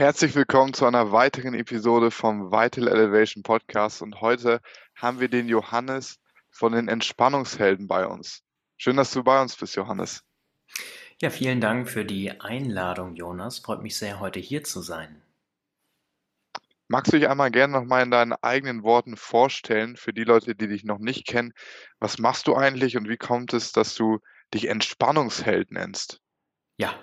Herzlich willkommen zu einer weiteren Episode vom Vital Elevation Podcast und heute haben wir den Johannes von den Entspannungshelden bei uns. Schön, dass du bei uns bist, Johannes. Ja, vielen Dank für die Einladung, Jonas. Freut mich sehr, heute hier zu sein. Magst du dich einmal gerne nochmal in deinen eigenen Worten vorstellen, für die Leute, die dich noch nicht kennen? Was machst du eigentlich und wie kommt es, dass du dich Entspannungsheld nennst? Ja,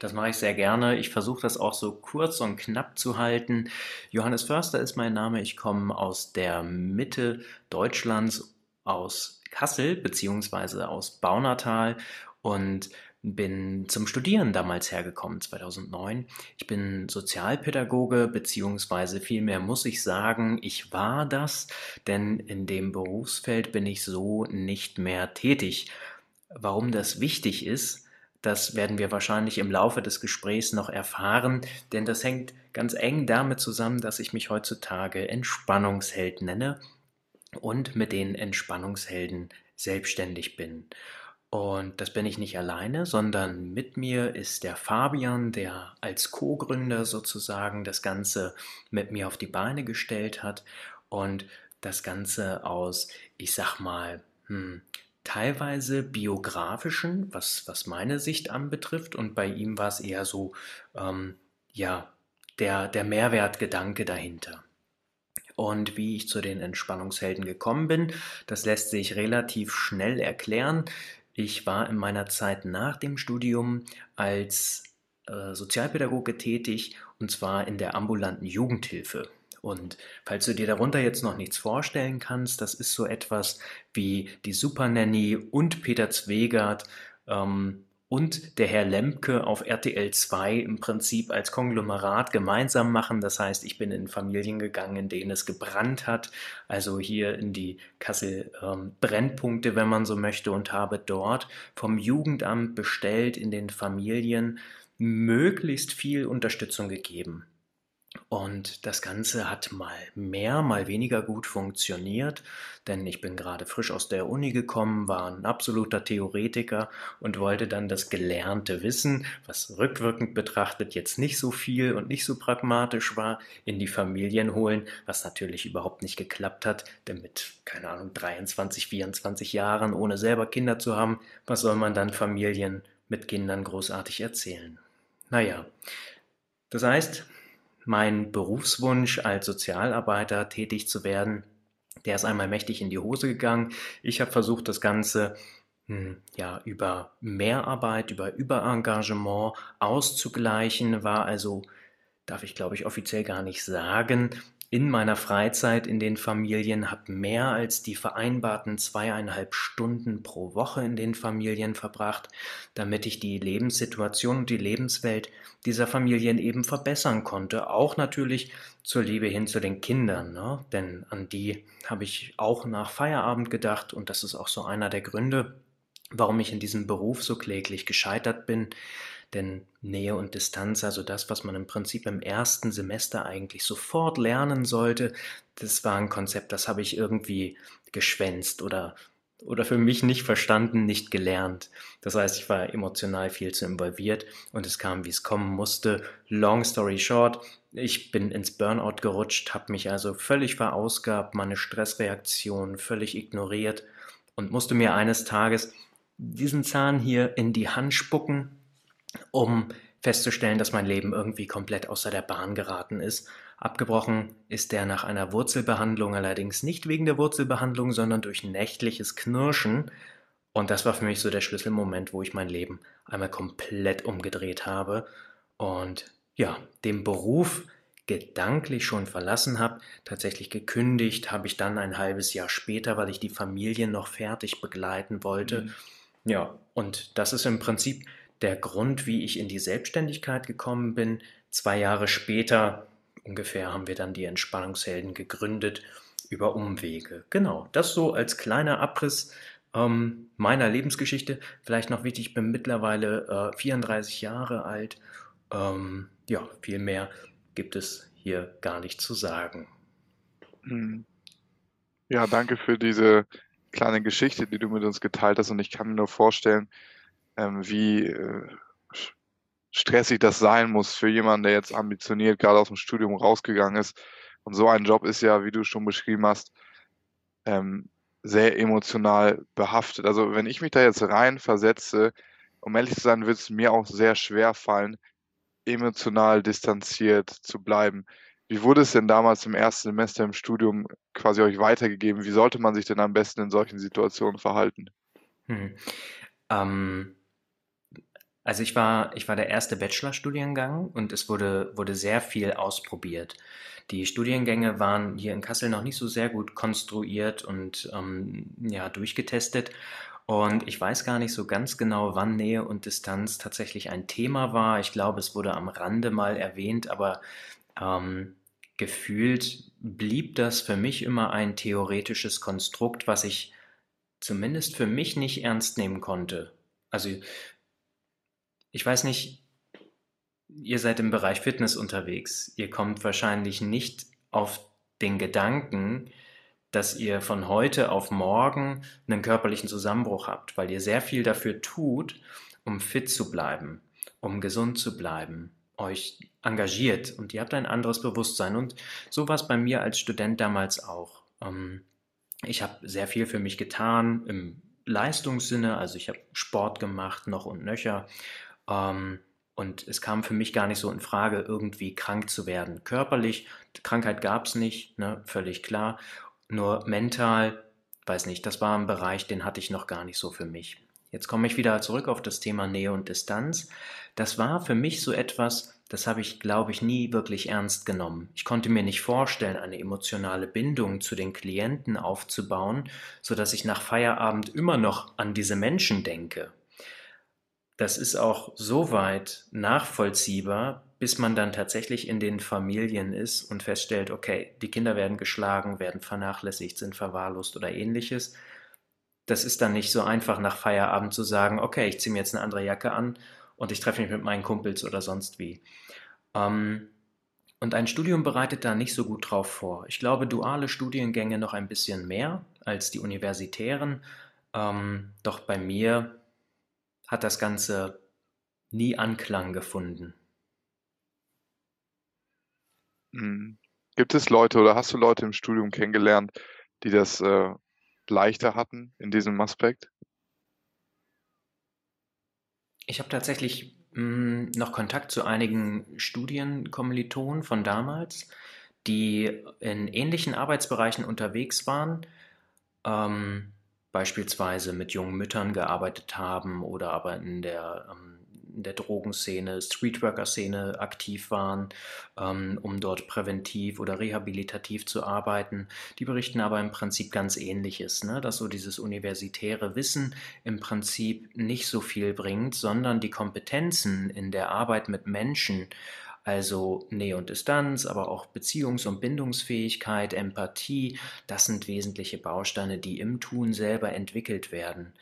das mache ich sehr gerne. Ich versuche das auch so kurz und knapp zu halten. Johannes Förster ist mein Name. Ich komme aus der Mitte Deutschlands, aus Kassel beziehungsweise aus Baunatal und bin zum Studieren damals hergekommen, 2009. Ich bin Sozialpädagoge, beziehungsweise vielmehr muss ich sagen, ich war das, denn in dem Berufsfeld bin ich so nicht mehr tätig. Warum das wichtig ist, das werden wir wahrscheinlich im Laufe des Gesprächs noch erfahren, denn das hängt ganz eng damit zusammen, dass ich mich heutzutage Entspannungsheld nenne und mit den Entspannungshelden selbstständig bin. Und das bin ich nicht alleine, sondern mit mir ist der Fabian, der als Co-Gründer sozusagen das Ganze mit mir auf die Beine gestellt hat und das Ganze aus, ich sag mal, hm, teilweise biografischen, was, was meine Sicht anbetrifft, und bei ihm war es eher so, ähm, ja, der, der Mehrwertgedanke dahinter. Und wie ich zu den Entspannungshelden gekommen bin, das lässt sich relativ schnell erklären. Ich war in meiner Zeit nach dem Studium als äh, Sozialpädagoge tätig und zwar in der ambulanten Jugendhilfe. Und falls du dir darunter jetzt noch nichts vorstellen kannst, das ist so etwas wie die Super Nanny und Peter Zwegert ähm, und der Herr Lemke auf RTL 2 im Prinzip als Konglomerat gemeinsam machen. Das heißt, ich bin in Familien gegangen, in denen es gebrannt hat, also hier in die Kassel ähm, Brennpunkte, wenn man so möchte, und habe dort vom Jugendamt bestellt in den Familien möglichst viel Unterstützung gegeben. Und das Ganze hat mal mehr, mal weniger gut funktioniert, denn ich bin gerade frisch aus der Uni gekommen, war ein absoluter Theoretiker und wollte dann das gelernte Wissen, was rückwirkend betrachtet jetzt nicht so viel und nicht so pragmatisch war, in die Familien holen, was natürlich überhaupt nicht geklappt hat, denn mit, keine Ahnung, 23, 24 Jahren, ohne selber Kinder zu haben, was soll man dann Familien mit Kindern großartig erzählen? Naja, das heißt, mein Berufswunsch als Sozialarbeiter tätig zu werden, der ist einmal mächtig in die Hose gegangen. Ich habe versucht, das Ganze hm, ja, über Mehrarbeit, über Überengagement auszugleichen, war also, darf ich glaube ich offiziell gar nicht sagen, in meiner Freizeit in den Familien, habe mehr als die vereinbarten zweieinhalb Stunden pro Woche in den Familien verbracht, damit ich die Lebenssituation und die Lebenswelt dieser Familien eben verbessern konnte. Auch natürlich zur Liebe hin zu den Kindern, ne? denn an die habe ich auch nach Feierabend gedacht und das ist auch so einer der Gründe, warum ich in diesem Beruf so kläglich gescheitert bin, denn Nähe und Distanz, also das, was man im Prinzip im ersten Semester eigentlich sofort lernen sollte, das war ein Konzept, das habe ich irgendwie geschwänzt oder, oder für mich nicht verstanden, nicht gelernt. Das heißt, ich war emotional viel zu involviert und es kam, wie es kommen musste. Long story short, ich bin ins Burnout gerutscht, habe mich also völlig verausgabt, meine Stressreaktion völlig ignoriert und musste mir eines Tages diesen Zahn hier in die Hand spucken um festzustellen, dass mein Leben irgendwie komplett außer der Bahn geraten ist. Abgebrochen ist der nach einer Wurzelbehandlung allerdings nicht wegen der Wurzelbehandlung, sondern durch nächtliches Knirschen. Und das war für mich so der Schlüsselmoment, wo ich mein Leben einmal komplett umgedreht habe und ja, den Beruf gedanklich schon verlassen habe, tatsächlich gekündigt habe ich dann ein halbes Jahr später, weil ich die Familie noch fertig begleiten wollte. Mhm. Ja, und das ist im Prinzip der Grund, wie ich in die Selbstständigkeit gekommen bin. Zwei Jahre später ungefähr haben wir dann die Entspannungshelden gegründet über Umwege. Genau, das so als kleiner Abriss ähm, meiner Lebensgeschichte. Vielleicht noch wichtig, ich bin mittlerweile äh, 34 Jahre alt. Ähm, ja, viel mehr gibt es hier gar nicht zu sagen. Hm. Ja, danke für diese kleine Geschichte, die du mit uns geteilt hast. Und ich kann mir nur vorstellen, ähm, wie, äh, stressig das sein muss für jemanden, der jetzt ambitioniert gerade aus dem Studium rausgegangen ist. Und so ein Job ist ja, wie du schon beschrieben hast, ähm, sehr emotional behaftet. Also wenn ich mich da jetzt rein versetze, um ehrlich zu sein, wird es mir auch sehr schwer fallen, emotional distanziert zu bleiben. Wie wurde es denn damals im ersten Semester im Studium quasi euch weitergegeben? Wie sollte man sich denn am besten in solchen Situationen verhalten? Hm. Ähm, also ich war, ich war der erste Bachelorstudiengang und es wurde, wurde sehr viel ausprobiert. Die Studiengänge waren hier in Kassel noch nicht so sehr gut konstruiert und ähm, ja, durchgetestet. Und ich weiß gar nicht so ganz genau, wann Nähe und Distanz tatsächlich ein Thema war. Ich glaube, es wurde am Rande mal erwähnt, aber ähm, gefühlt blieb das für mich immer ein theoretisches Konstrukt, was ich zumindest für mich nicht ernst nehmen konnte. Also ich weiß nicht, ihr seid im Bereich Fitness unterwegs. Ihr kommt wahrscheinlich nicht auf den Gedanken, dass ihr von heute auf morgen einen körperlichen Zusammenbruch habt, weil ihr sehr viel dafür tut, um fit zu bleiben, um gesund zu bleiben, euch engagiert und ihr habt ein anderes Bewusstsein. Und so war es bei mir als Student damals auch. Ähm, ich habe sehr viel für mich getan im Leistungssinne, also ich habe Sport gemacht, noch und nöcher. Ähm, und es kam für mich gar nicht so in Frage, irgendwie krank zu werden. Körperlich, Krankheit gab es nicht, ne, völlig klar. Nur mental, weiß nicht, das war ein Bereich, den hatte ich noch gar nicht so für mich. Jetzt komme ich wieder zurück auf das Thema Nähe und Distanz. Das war für mich so etwas, das habe ich, glaube ich, nie wirklich ernst genommen. Ich konnte mir nicht vorstellen, eine emotionale Bindung zu den Klienten aufzubauen, sodass ich nach Feierabend immer noch an diese Menschen denke. Das ist auch so weit nachvollziehbar, bis man dann tatsächlich in den Familien ist und feststellt, okay, die Kinder werden geschlagen, werden vernachlässigt, sind verwahrlost oder ähnliches. Das ist dann nicht so einfach nach Feierabend zu sagen, okay, ich ziehe mir jetzt eine andere Jacke an und ich treffe mich mit meinen Kumpels oder sonst wie. Ähm, und ein Studium bereitet da nicht so gut drauf vor. Ich glaube, duale Studiengänge noch ein bisschen mehr als die universitären. Ähm, doch bei mir hat das Ganze nie Anklang gefunden. Mhm. Gibt es Leute oder hast du Leute im Studium kennengelernt, die das äh, leichter hatten in diesem Aspekt? Ich habe tatsächlich mh, noch Kontakt zu einigen Studienkommilitonen von damals, die in ähnlichen Arbeitsbereichen unterwegs waren, ähm, beispielsweise mit jungen Müttern gearbeitet haben oder aber in der ähm, in der Drogenszene, Streetworker-Szene aktiv waren, ähm, um dort präventiv oder rehabilitativ zu arbeiten. Die berichten aber im Prinzip ganz Ähnliches, ne? dass so dieses universitäre Wissen im Prinzip nicht so viel bringt, sondern die Kompetenzen in der Arbeit mit Menschen, also Nähe und Distanz, aber auch Beziehungs- und Bindungsfähigkeit, Empathie, das sind wesentliche Bausteine, die im Tun selber entwickelt werden.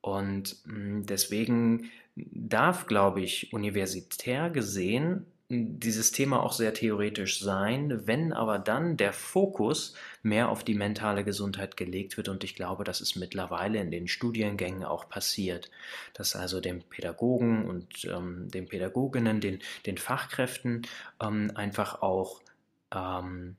Und hm, deswegen darf, glaube ich, universitär gesehen dieses Thema auch sehr theoretisch sein, wenn aber dann der Fokus mehr auf die mentale Gesundheit gelegt wird. Und ich glaube, das ist mittlerweile in den Studiengängen auch passiert, dass also den Pädagogen und ähm, den Pädagoginnen, den, den Fachkräften ähm, einfach auch ähm,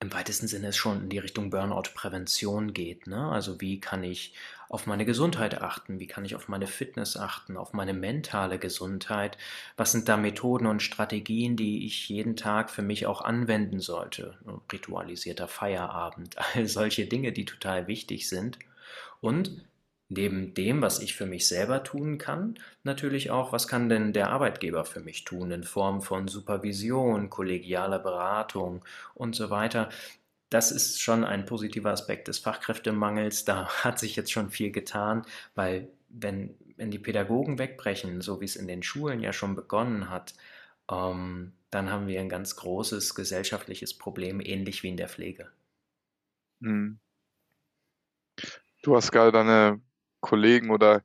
im weitesten Sinne es schon in die Richtung Burnout-Prävention geht. Ne? Also wie kann ich auf meine Gesundheit achten, wie kann ich auf meine Fitness achten, auf meine mentale Gesundheit, was sind da Methoden und Strategien, die ich jeden Tag für mich auch anwenden sollte. Ritualisierter Feierabend, all solche Dinge, die total wichtig sind. Und neben dem, was ich für mich selber tun kann, natürlich auch, was kann denn der Arbeitgeber für mich tun in Form von Supervision, kollegialer Beratung und so weiter. Das ist schon ein positiver Aspekt des Fachkräftemangels. Da hat sich jetzt schon viel getan, weil wenn, wenn die Pädagogen wegbrechen, so wie es in den Schulen ja schon begonnen hat, ähm, dann haben wir ein ganz großes gesellschaftliches Problem, ähnlich wie in der Pflege. Hm. Du hast gerade deine Kollegen oder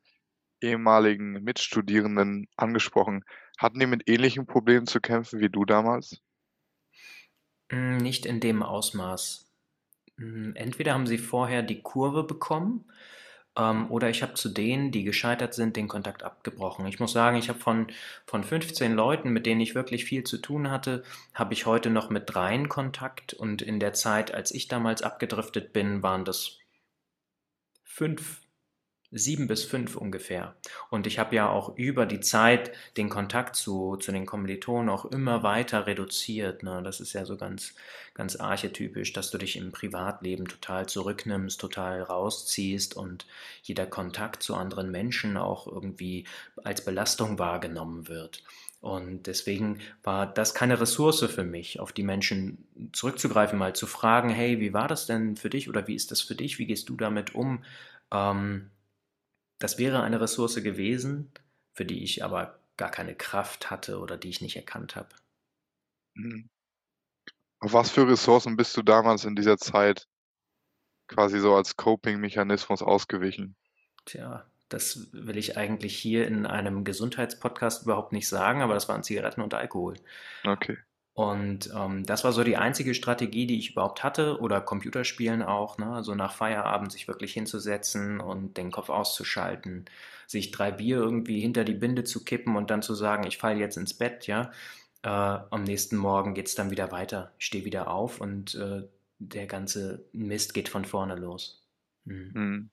ehemaligen Mitstudierenden angesprochen. Hatten die mit ähnlichen Problemen zu kämpfen wie du damals? Hm, nicht in dem Ausmaß. Hm, entweder haben sie vorher die Kurve bekommen, Ähm, oder ich habe zu denen, die gescheitert sind, den Kontakt abgebrochen. Ich muss sagen, ich habe von, von 15 Leuten, mit denen ich wirklich viel zu tun hatte, habe ich heute noch mit dreien Kontakt. Und in der Zeit, als ich damals abgedriftet bin, waren das fünf sieben bis fünf ungefähr. Und ich habe ja auch über die Zeit den Kontakt zu, zu den Kommilitonen auch immer weiter reduziert. Ne? Das ist ja so ganz, ganz archetypisch, dass du dich im Privatleben total zurücknimmst, total rausziehst und jeder Kontakt zu anderen Menschen auch irgendwie als Belastung wahrgenommen wird. Und deswegen war das keine Ressource für mich, auf die Menschen zurückzugreifen, mal zu fragen, hey, wie war das denn für dich oder wie ist das für dich? Wie gehst du damit um? Ähm, das wäre eine Ressource gewesen, für die ich aber gar keine Kraft hatte oder die ich nicht erkannt habe. Mhm. Auf was für Ressourcen bist du damals in dieser Zeit quasi so als Coping-Mechanismus ausgewichen? Tja, das will ich eigentlich hier in einem Gesundheitspodcast überhaupt nicht sagen, aber das waren Zigaretten und Alkohol. Okay. Und ähm, das war so die einzige Strategie, die ich überhaupt hatte, oder Computerspielen auch, ne? so nach Feierabend sich wirklich hinzusetzen und den Kopf auszuschalten, sich drei Bier irgendwie hinter die Binde zu kippen und dann zu sagen, ich falle jetzt ins Bett, ja. Äh, am nächsten Morgen geht es dann wieder weiter, ich stehe wieder auf und äh, der ganze Mist geht von vorne los. Mhm. Mhm.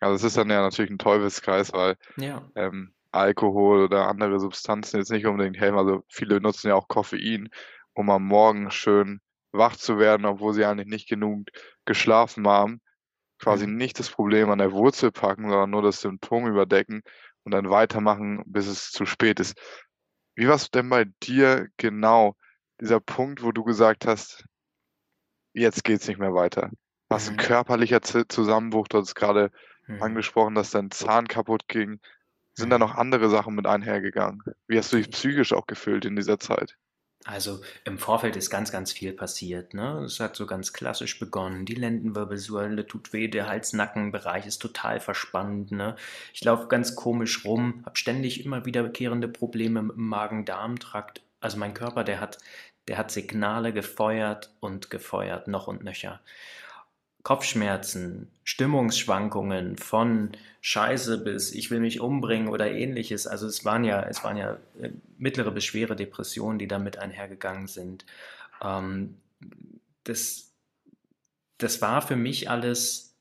Also es ist dann ja natürlich ein Teufelskreis, weil ja. ähm, Alkohol oder andere Substanzen jetzt nicht unbedingt helfen. Also viele nutzen ja auch Koffein, um am Morgen schön wach zu werden, obwohl sie eigentlich nicht genug geschlafen haben. Quasi mhm. nicht das Problem an der Wurzel packen, sondern nur das Symptom überdecken und dann weitermachen, bis es zu spät ist. Wie war es denn bei dir genau, dieser Punkt, wo du gesagt hast, jetzt geht es nicht mehr weiter? Was mhm. ein körperlicher Zusammenbruch, du hast gerade mhm. angesprochen, dass dein Zahn kaputt ging sind da noch andere Sachen mit einhergegangen? Wie hast du dich psychisch auch gefühlt in dieser Zeit? Also im Vorfeld ist ganz, ganz viel passiert. Ne? Es hat so ganz klassisch begonnen. Die Lendenwirbelsäule tut weh, der Hals-Nacken-Bereich ist total verspannt. Ne? Ich laufe ganz komisch rum, habe ständig immer wiederkehrende Probleme mit dem Magen-Darm-Trakt. Also mein Körper, der hat, der hat Signale gefeuert und gefeuert, noch und nöcher. Kopfschmerzen, Stimmungsschwankungen von Scheiße bis ich will mich umbringen oder ähnliches. Also es waren ja, es waren ja äh, mittlere bis schwere Depressionen, die damit einhergegangen sind. Ähm, das, das war für mich alles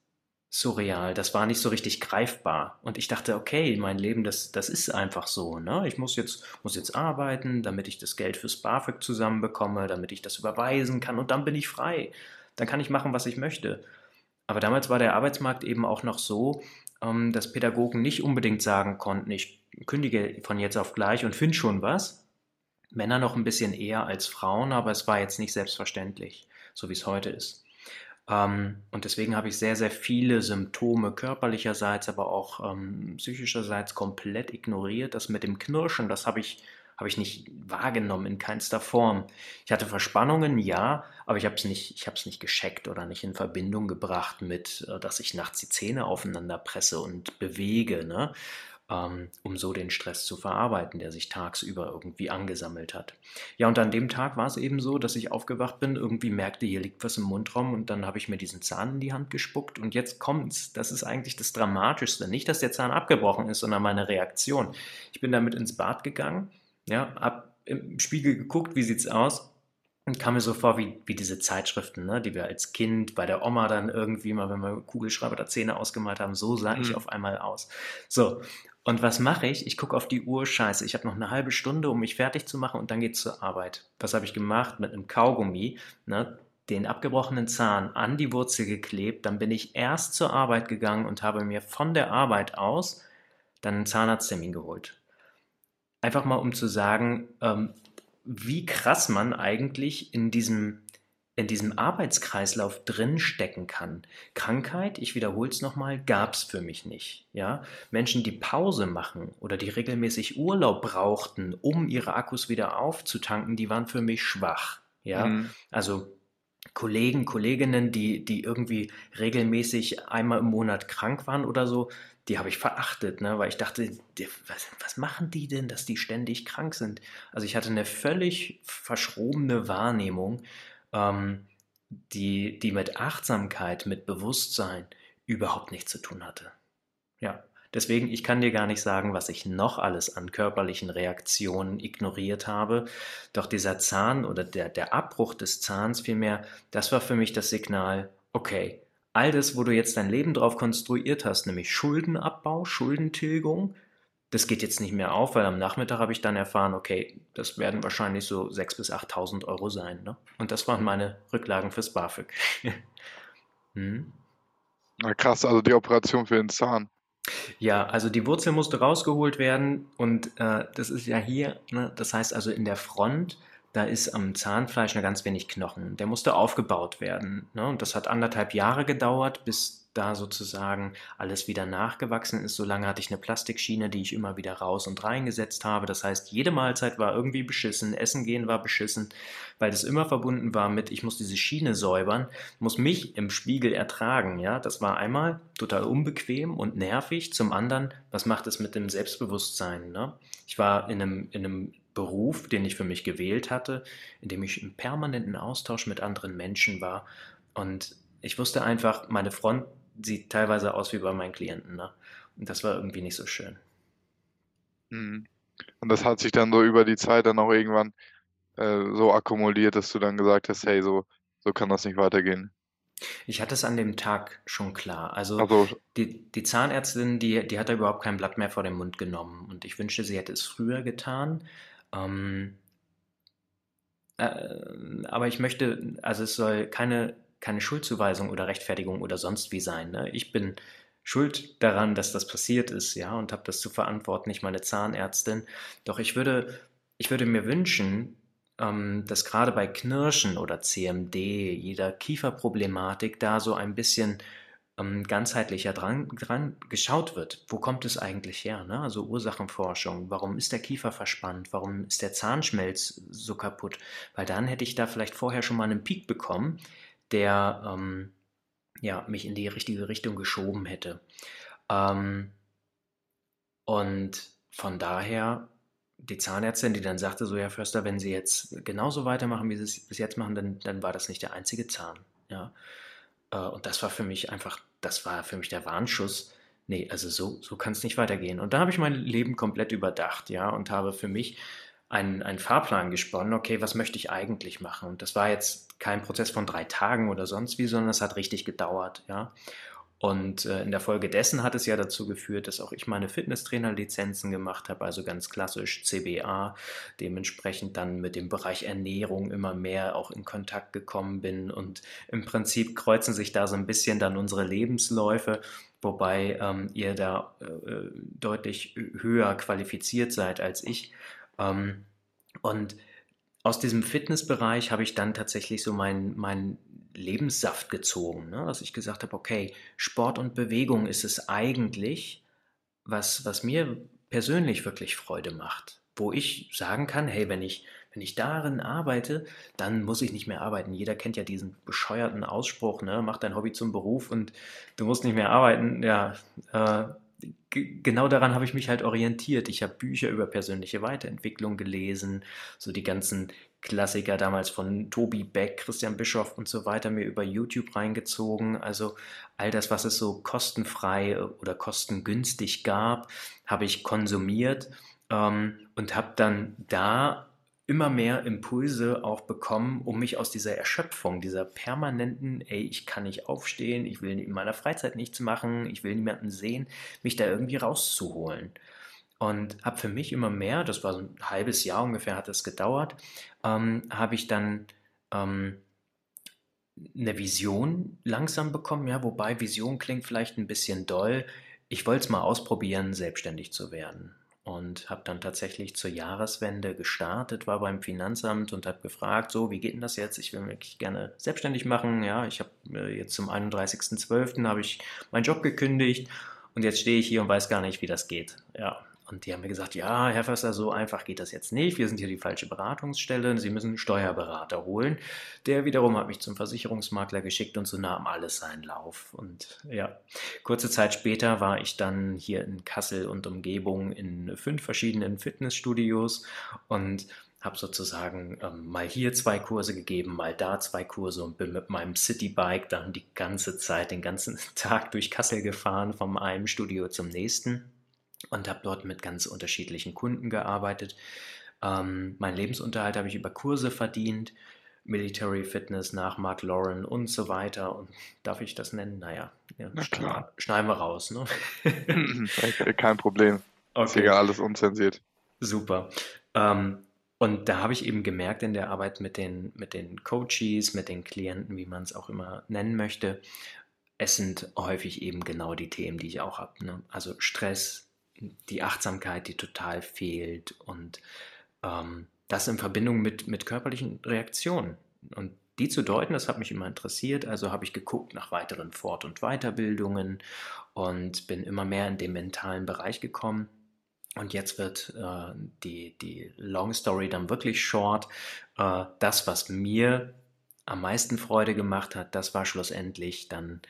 surreal. Das war nicht so richtig greifbar. Und ich dachte, okay, mein Leben, das, das ist einfach so. Ne? Ich muss jetzt, muss jetzt arbeiten, damit ich das Geld fürs BAföG zusammenbekomme, damit ich das überweisen kann und dann bin ich frei. Dann kann ich machen, was ich möchte. Aber damals war der Arbeitsmarkt eben auch noch so, ähm, dass Pädagogen nicht unbedingt sagen konnten, ich kündige von jetzt auf gleich und finde schon was. Männer noch ein bisschen eher als Frauen, aber es war jetzt nicht selbstverständlich, so wie es heute ist. Ähm, und deswegen habe ich sehr, sehr viele Symptome körperlicherseits, aber auch ähm, psychischerseits komplett ignoriert. Das mit dem Knirschen, das habe ich habe ich nicht wahrgenommen in keinster Form. Ich hatte Verspannungen, ja, aber ich habe es nicht, ich habe es nicht gescheckt oder nicht in Verbindung gebracht mit, äh, dass ich nachts die Zähne aufeinander presse und bewege, ne? Ähm, um so den Stress zu verarbeiten, der sich tagsüber irgendwie angesammelt hat. Ja, und an dem Tag war es eben so, dass ich aufgewacht bin, irgendwie merkte, hier liegt was im Mundraum und dann habe ich mir diesen Zahn in die Hand gespuckt und jetzt kommt's. Das ist eigentlich das Dramatischste. Nicht, dass der Zahn abgebrochen ist, sondern meine Reaktion. Ich bin damit ins Bad gegangen, ja, hab im Spiegel geguckt, wie sieht's aus? Und kam mir so vor wie, wie diese Zeitschriften, ne, die wir als Kind bei der Oma dann irgendwie mal, wenn wir Kugelschreiber oder Zähne ausgemalt haben, so sah mhm. ich auf einmal aus. So, und was mache ich? Ich gucke auf die Uhr, scheiße, ich habe noch eine halbe Stunde, um mich fertig zu machen und dann geht's zur Arbeit. Was habe ich gemacht? Mit einem Kaugummi, ne, den abgebrochenen Zahn an die Wurzel geklebt, dann bin ich erst zur Arbeit gegangen und habe mir von der Arbeit aus dann einen Zahnarzttermin geholt. Einfach mal um zu sagen, ähm, wie krass man eigentlich in diesem, in diesem Arbeitskreislauf drinstecken kann. Krankheit, ich wiederhole es nochmal, gab es für mich nicht. Ja? Menschen, die Pause machen oder die regelmäßig Urlaub brauchten, um ihre Akkus wieder aufzutanken, die waren für mich schwach. Ja? Mhm. Also Kollegen, Kolleginnen, die, die irgendwie regelmäßig einmal im Monat krank waren oder so, die habe ich verachtet, ne? weil ich dachte, was, was, machen die denn, dass die ständig krank sind? Also ich hatte eine völlig verschrobene Wahrnehmung, ähm, die, die mit Achtsamkeit, mit Bewusstsein überhaupt nichts zu tun hatte. Ja, deswegen, ich kann dir gar nicht sagen, was ich noch alles an körperlichen Reaktionen ignoriert habe. Doch dieser Zahn oder der, der Abbruch des Zahns vielmehr, das war für mich das Signal, okay, all das, wo du jetzt dein Leben drauf konstruiert hast, nämlich Schuldenabbau, Schuldentilgung, das geht jetzt nicht mehr auf, weil am Nachmittag habe ich dann erfahren, okay, das werden wahrscheinlich so 6.000 bis 8.000 Euro sein. Ne? Und das waren meine Rücklagen fürs BAföG. hm. Na krass, also die Operation für den Zahn. Ja, also die Wurzel musste rausgeholt werden und äh, das ist ja hier, ne, das heißt also in der Front, da ist am Zahnfleisch nur ganz wenig Knochen. Der musste aufgebaut werden. Ne? Und das hat anderthalb Jahre gedauert, bis da sozusagen alles wieder nachgewachsen ist. Solange hatte ich eine Plastikschiene, die ich immer wieder raus und reingesetzt habe. Das heißt, jede Mahlzeit war irgendwie beschissen, Essen gehen war beschissen, weil das immer verbunden war mit, ich muss diese Schiene säubern, muss mich im Spiegel ertragen. Ja, das war einmal total unbequem und nervig. Zum anderen, was macht es mit dem Selbstbewusstsein? Ne? Ich war in einem, in einem Beruf, den ich für mich gewählt hatte, in dem ich im permanenten Austausch mit anderen Menschen war. Und ich wusste einfach, meine Front sieht teilweise aus wie bei meinen Klienten. Ne? Und das war irgendwie nicht so schön. Mhm. Und das hat sich dann so über die Zeit dann auch irgendwann äh, so akkumuliert, dass du dann gesagt hast, hey, so, so kann das nicht weitergehen. Ich hatte es an dem Tag schon klar. Also, also die, die Zahnärztin, die, die hat da überhaupt kein Blatt mehr vor den Mund genommen. Und ich wünschte, sie hätte es früher getan. Ähm, äh, aber ich möchte, also es soll keine keine Schuldzuweisung oder Rechtfertigung oder sonst wie sein. Ne? Ich bin schuld daran, dass das passiert ist, ja, und habe das zu verantworten, nicht meine Zahnärztin. Doch ich würde, ich würde mir wünschen, ähm, dass gerade bei Knirschen oder CMD, jeder Kieferproblematik, da so ein bisschen ähm, ganzheitlicher dran, dran geschaut wird. Wo kommt es eigentlich her? Ne? Also Ursachenforschung. Warum ist der Kiefer verspannt? Warum ist der Zahnschmelz so kaputt? Weil dann hätte ich da vielleicht vorher schon mal einen Peak bekommen, der ähm, ja, mich in die richtige Richtung geschoben hätte. Ähm, und von daher die Zahnärztin, die dann sagte, so Herr Förster, wenn Sie jetzt genauso weitermachen, wie Sie es bis jetzt machen, dann, dann war das nicht der einzige Zahn. Ja? Äh, und das war für mich einfach, das war für mich der Warnschuss. Nee, also so, so kann es nicht weitergehen. Und da habe ich mein Leben komplett überdacht, ja, und habe für mich einen, einen Fahrplan gesponnen, okay, was möchte ich eigentlich machen? Und das war jetzt kein Prozess von drei Tagen oder sonst wie, sondern es hat richtig gedauert, ja. Und äh, in der Folge dessen hat es ja dazu geführt, dass auch ich meine Fitnesstrainer-Lizenzen gemacht habe, also ganz klassisch CBA, dementsprechend dann mit dem Bereich Ernährung immer mehr auch in Kontakt gekommen bin. Und im Prinzip kreuzen sich da so ein bisschen dann unsere Lebensläufe, wobei ähm, ihr da äh, deutlich höher qualifiziert seid als ich. Ähm, und aus diesem Fitnessbereich habe ich dann tatsächlich so meinen mein Lebenssaft gezogen, ne? dass ich gesagt habe, okay, Sport und Bewegung ist es eigentlich, was, was mir persönlich wirklich Freude macht, wo ich sagen kann, hey, wenn ich, wenn ich darin arbeite, dann muss ich nicht mehr arbeiten. Jeder kennt ja diesen bescheuerten Ausspruch, ne? mach dein Hobby zum Beruf und du musst nicht mehr arbeiten. Ja, äh, genau daran habe ich mich halt orientiert. Ich habe Bücher über persönliche Weiterentwicklung gelesen, so die ganzen Klassiker damals von Tobi Beck, Christian Bischoff und so weiter mir über YouTube reingezogen. Also all das, was es so kostenfrei oder kostengünstig gab, habe ich konsumiert ähm, und habe dann da immer mehr Impulse auch bekommen, um mich aus dieser Erschöpfung, dieser permanenten, ey, ich kann nicht aufstehen, ich will in meiner Freizeit nichts machen, ich will niemanden sehen, mich da irgendwie rauszuholen. Und habe für mich immer mehr, das war so ein halbes Jahr ungefähr, hat es gedauert, ähm, habe ich dann ähm, eine Vision langsam bekommen, ja, wobei Vision klingt vielleicht ein bisschen doll. Ich wollte es mal ausprobieren, selbstständig zu werden und habe dann tatsächlich zur Jahreswende gestartet, war beim Finanzamt und habe gefragt, so, wie geht denn das jetzt? Ich will mich gerne selbstständig machen. Ja, ich habe äh, jetzt zum 31.12. habe ich meinen Job gekündigt und jetzt stehe ich hier und weiß gar nicht, wie das geht. Ja, und die haben mir gesagt, ja, Herr Förster, so einfach geht das jetzt nicht. Wir sind hier die falsche Beratungsstelle. Sie müssen einen Steuerberater holen. Der wiederum hat mich zum Versicherungsmakler geschickt und so nahm alles seinen Lauf. Und ja, kurze Zeit später war ich dann hier in Kassel und Umgebung in fünf verschiedenen Fitnessstudios und habe sozusagen ähm, mal hier zwei Kurse gegeben, mal da zwei Kurse und bin mit meinem Citybike dann die ganze Zeit, den ganzen Tag durch Kassel gefahren, von einem Studio zum nächsten und habe dort mit ganz unterschiedlichen Kunden gearbeitet. Ähm, mein Lebensunterhalt habe ich über Kurse verdient, Military Fitness nach Mark Lauren und so weiter. Und darf ich das nennen? Naja, ja, Na schneiden wir raus. Ne? Kein Problem. Okay. Ist egal, alles unzensiert. Super. Ähm, und da habe ich eben gemerkt in der Arbeit mit den, mit den Coaches, mit den Klienten, wie man es auch immer nennen möchte, es sind häufig eben genau die Themen, die ich auch habe. Ne? Also Stress, die Achtsamkeit, die total fehlt und ähm, das in Verbindung mit, mit körperlichen Reaktionen. Und die zu deuten, das hat mich immer interessiert. Also habe ich geguckt nach weiteren Fort- und Weiterbildungen und bin immer mehr in den mentalen Bereich gekommen. Und jetzt wird äh, die, die Long Story dann wirklich short. Äh, das, was mir am meisten Freude gemacht hat, das war schlussendlich dann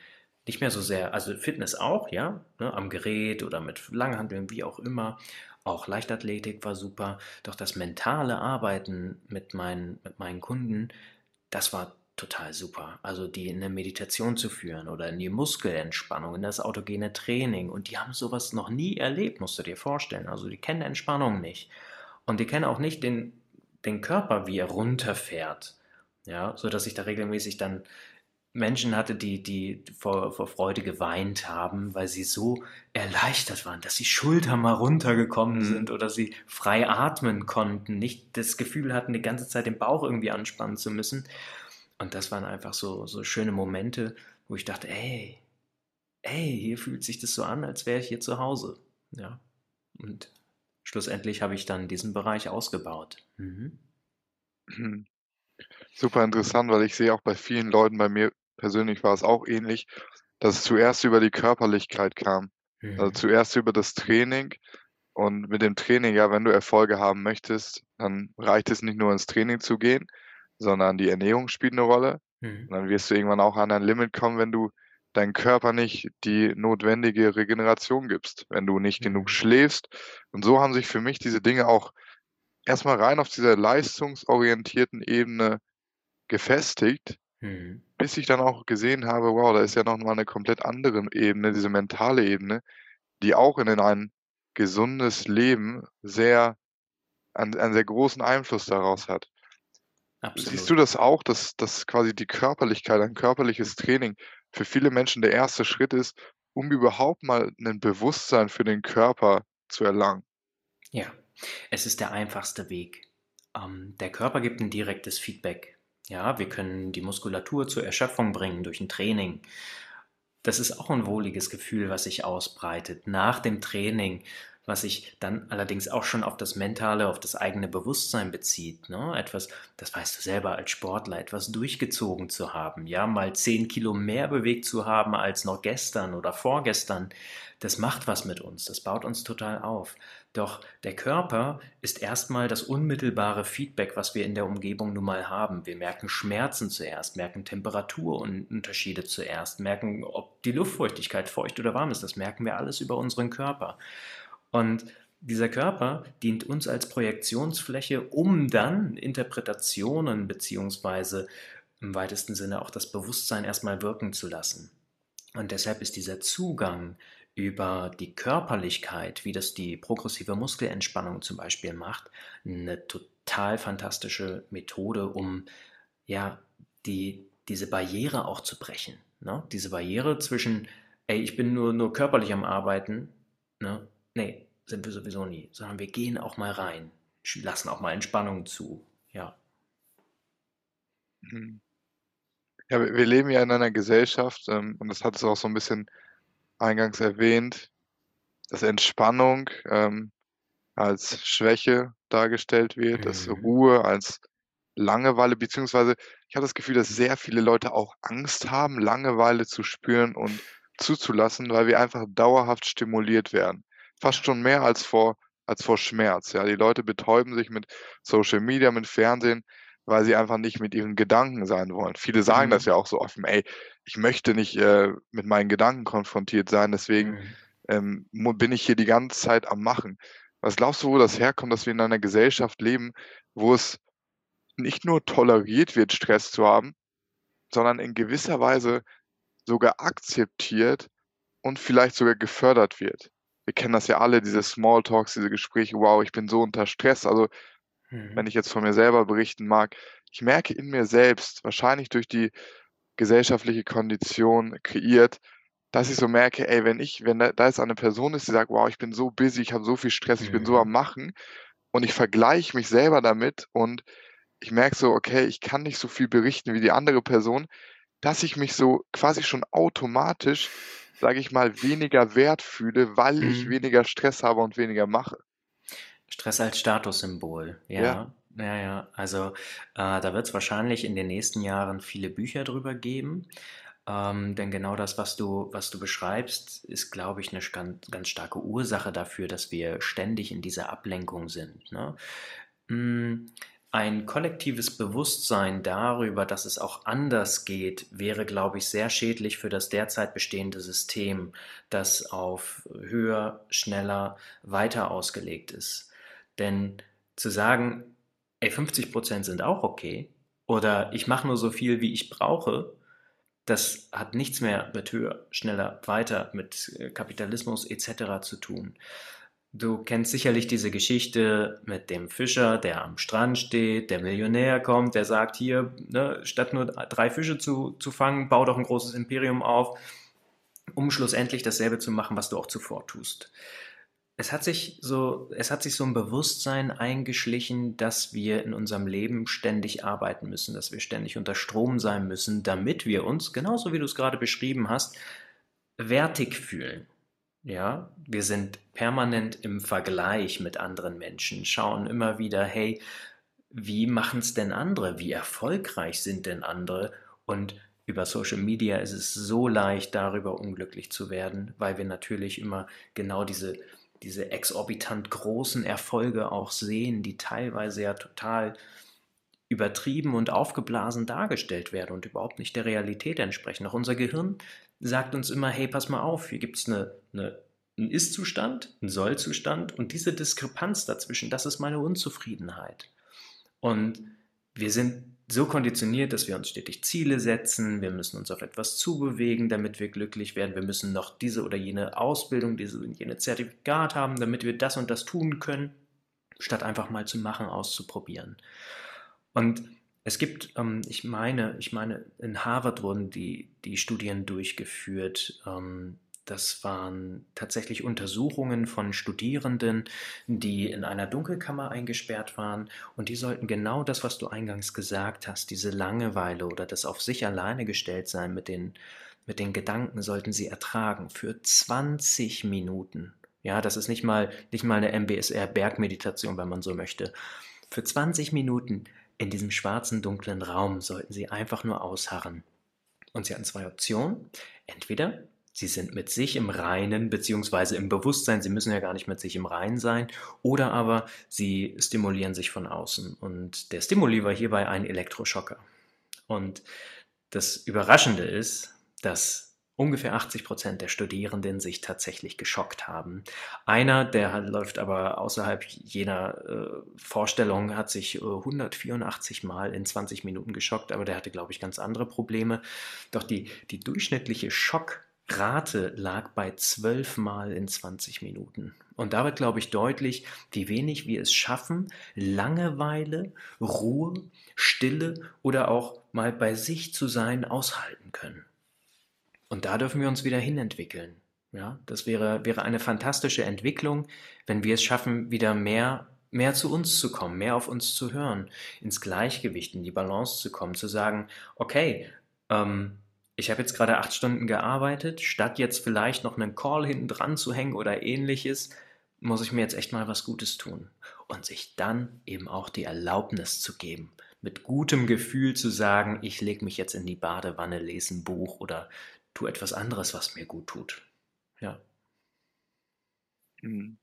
nicht mehr so sehr, also Fitness auch, ja, ne, am Gerät oder mit Langhandeln, wie auch immer. Auch Leichtathletik war super. Doch das mentale Arbeiten mit meinen, mit meinen Kunden, das war total super. Also die in eine Meditation zu führen oder in die Muskelentspannung, in das autogene Training. Und die haben sowas noch nie erlebt, musst du dir vorstellen. Also die kennen Entspannung nicht. Und die kennen auch nicht den, den Körper, wie er runterfährt. Ja, so dass ich da regelmäßig dann Menschen hatte, die, die vor, vor Freude geweint haben, weil sie so erleichtert waren, dass die Schultern mal runtergekommen mhm. sind oder sie frei atmen konnten, nicht das Gefühl hatten, die ganze Zeit den Bauch irgendwie anspannen zu müssen. Und das waren einfach so, so schöne Momente, wo ich dachte, ey, ey, hier fühlt sich das so an, als wäre ich hier zu Hause. Ja. Und schlussendlich habe ich dann diesen Bereich ausgebaut. Mhm. Super interessant, weil ich sehe auch bei vielen Leuten, bei mir persönlich war es auch ähnlich, dass es zuerst über die Körperlichkeit kam. Also mhm. zuerst über das Training. Und mit dem Training, ja, wenn du Erfolge haben möchtest, dann reicht es nicht nur ins Training zu gehen, sondern die Ernährung spielt eine Rolle. Mhm. Und dann wirst du irgendwann auch an ein Limit kommen, wenn du deinem Körper nicht die notwendige Regeneration gibst, wenn du nicht mhm. genug schläfst. Und so haben sich für mich diese Dinge auch erstmal rein auf dieser leistungsorientierten Ebene gefestigt, mhm. Bis ich dann auch gesehen habe, wow, da ist ja noch mal eine komplett andere Ebene, diese mentale Ebene, die auch in ein gesundes Leben sehr einen, einen sehr großen Einfluss daraus hat. Absolut. Siehst du das auch, dass, dass quasi die Körperlichkeit, ein körperliches Training für viele Menschen der erste Schritt ist, um überhaupt mal ein Bewusstsein für den Körper zu erlangen? Ja, es ist der einfachste Weg. Ähm, der Körper gibt ein direktes Feedback. Ja, wir können die Muskulatur zur Erschöpfung bringen durch ein Training. Das ist auch ein wohliges Gefühl, was sich ausbreitet. Nach dem Training was sich dann allerdings auch schon auf das mentale, auf das eigene Bewusstsein bezieht. Ne? Etwas, das weißt du selber als Sportler, etwas durchgezogen zu haben, ja, mal zehn Kilo mehr bewegt zu haben als noch gestern oder vorgestern, das macht was mit uns, das baut uns total auf. Doch der Körper ist erstmal das unmittelbare Feedback, was wir in der Umgebung nun mal haben. Wir merken Schmerzen zuerst, merken Temperaturunterschiede zuerst, merken, ob die Luftfeuchtigkeit feucht oder warm ist. Das merken wir alles über unseren Körper. Und dieser Körper dient uns als Projektionsfläche, um dann Interpretationen beziehungsweise im weitesten Sinne auch das Bewusstsein erstmal wirken zu lassen. Und deshalb ist dieser Zugang über die Körperlichkeit, wie das die progressive Muskelentspannung zum Beispiel macht, eine total fantastische Methode, um ja die, diese Barriere auch zu brechen. Ne? Diese Barriere zwischen, ey, ich bin nur, nur körperlich am Arbeiten, ne? nee, sind wir sowieso nie, sondern wir gehen auch mal rein, lassen auch mal Entspannung zu. Ja. Mhm. Ja, wir leben ja in einer Gesellschaft, ähm, und das hat es auch so ein bisschen eingangs erwähnt, dass Entspannung ähm, als Schwäche dargestellt wird, mhm. dass Ruhe als Langeweile, beziehungsweise ich habe das Gefühl, dass sehr viele Leute auch Angst haben, Langeweile zu spüren und zuzulassen, weil wir einfach dauerhaft stimuliert werden fast schon mehr als vor als vor Schmerz. Ja, die Leute betäuben sich mit Social Media, mit Fernsehen, weil sie einfach nicht mit ihren Gedanken sein wollen. Viele sagen mhm. das ja auch so offen, ey, ich möchte nicht äh, mit meinen Gedanken konfrontiert sein, deswegen mhm. ähm, bin ich hier die ganze Zeit am Machen. Was glaubst du, wo das herkommt, dass wir in einer Gesellschaft leben, wo es nicht nur toleriert wird, Stress zu haben, sondern in gewisser Weise sogar akzeptiert und vielleicht sogar gefördert wird? Wir kennen das ja alle, diese Smalltalks, diese Gespräche: „Wow, ich bin so unter Stress.“ Also, wenn Mhm. ich jetzt von mir selber berichten mag, ich merke in mir selbst, wahrscheinlich durch die gesellschaftliche Kondition kreiert, dass ich so merke: „Ey, wenn ich wenn da da jetzt eine Person ist, die sagt: „Wow, ich bin so busy, ich habe so viel Stress, ich bin so am Mhm. Machen“ und ich vergleiche mich selber damit und ich merke so: „Okay, ich kann nicht so viel berichten wie die andere Person“, dass ich mich so quasi schon automatisch, sage ich mal, weniger wert fühle, weil ich Mhm. weniger Stress habe und weniger mache. Stress als Statussymbol, Ja. ja. Ja, ja. Also, äh, da wird's wahrscheinlich in den nächsten Jahren viele Bücher drüber geben. Ähm, denn genau das, was du was du beschreibst, ist, glaube ich, 'ne skan ganz starke Ursache dafür, dass wir ständig in dieser Ablenkung sind, ne? Hm, ein kollektives Bewusstsein darüber, dass es auch anders geht, wäre, glaube ich, sehr schädlich für das derzeit bestehende System, das auf höher, schneller, weiter ausgelegt ist. Denn zu sagen: „Ey, 50% sind auch okay“ oder „Ich mache nur so viel, wie ich brauche“, das hat nichts mehr mit höher, schneller, weiter, mit, äh, Kapitalismus et cetera zu tun. Du kennst sicherlich diese Geschichte mit dem Fischer, der am Strand steht, der Millionär kommt, der sagt: „Hier, ne, statt nur 3 Fische zu zu fangen, bau doch 'n großes Imperium auf, um schlussendlich dasselbe zu machen, was du auch zuvor tust.“ Es hat sich so es hat sich so 'n Bewusstsein eingeschlichen, dass wir in unserem Leben ständig arbeiten müssen, dass wir ständig unter Strom sein müssen, damit wir uns, genauso wie du's grade beschrieben hast, wertig fühlen, ja? Wir sind permanent im Vergleich mit anderen Menschen, schauen immer wieder: „Hey, wie machen's denn andere? Wie erfolgreich sind denn andere?“ Und über Social Media ist es so leicht, darüber unglücklich zu werden, weil wir natürlich immer genau diese diese exorbitant großen Erfolge auch sehen, die teilweise ja total übertrieben und aufgeblasen dargestellt werden und überhaupt nicht der Realität entsprechen. Auch unser Gehirn sagt uns immer: „Hey, pass mal auf, hier gibt's 'ne 'ne 'n Ist-Zustand, 'n Soll-Zustand und diese Diskrepanz dazwischen, das ist meine Unzufriedenheit.“ Und wir sind so konditioniert, dass wir uns stetig Ziele setzen. Wir müssen uns auf etwas zubewegen, damit wir glücklich werden. Wir müssen noch diese oder jene Ausbildung, diese und jene Zertifikat haben, damit wir das und das tun können, statt einfach mal zu machen, auszuprobieren. Und es gibt, ähm, ich meine ich meine, in Harvard wurden die die Studien durchgeführt. Ähm, das waren tatsächlich Untersuchungen von Studierenden, die in einer Dunkelkammer eingesperrt waren und die sollten genau das, was du eingangs gesagt hast, diese Langeweile oder das auf sich alleine gestellt sein mit den mit den Gedanken sollten sie ertragen für 20 Minuten. Ja, das ist nicht mal nicht mal 'ne MBSR-Bergmeditation, wenn man so möchte. Für 20 Minuten in diesem schwarzen, dunklen Raum sollten sie einfach nur ausharren. Und sie hatten 2 Optionen. Entweder sie sind mit sich im Reinen beziehungsweise im Bewusstsein, sie müssen ja gar nicht mit sich im Reinen sein, oder aber sie stimulieren sich von außen. Und der Stimuli war hierbei ein Elektroschocker. Und das Überraschende ist, dass ungefähr 80% der Studierenden sich tatsächlich geschockt haben. Einer, der läuft aber außerhalb jener, äh, Vorstellung, hat sich, äh, 184 Mal in 20 Minuten geschockt, aber der hatte, glaube ich, ganz andere Probleme. Doch die die durchschnittliche Schockrate lag bei 12 Mal in 20 Minuten. Und da wird, glaube ich, deutlich, wie wenig wir es schaffen, Langeweile, Ruhe, Stille oder auch mal bei sich zu sein, aushalten können. Und da dürfen wir uns wieder hinentwickeln, ja? Das wäre wäre eine fantastische Entwicklung, wenn wir es schaffen, wieder mehr mehr zu uns zu kommen, mehr auf uns zu hören, ins Gleichgewicht, in die Balance zu kommen, zu sagen: „Okay, ähm, ich habe jetzt grade 8 Stunden gearbeitet, statt jetzt vielleicht noch 'nen Call hinten dran zu hängen oder Ähnliches, muss ich mir jetzt echt mal was Gutes tun.“ Und sich dann eben auch die Erlaubnis zu geben, mit gutem Gefühl zu sagen: „Ich lege mich jetzt in die Badewanne, lese 'n Buch oder tue etwas anderes, was mir gut tut.“ Ja. Mhm.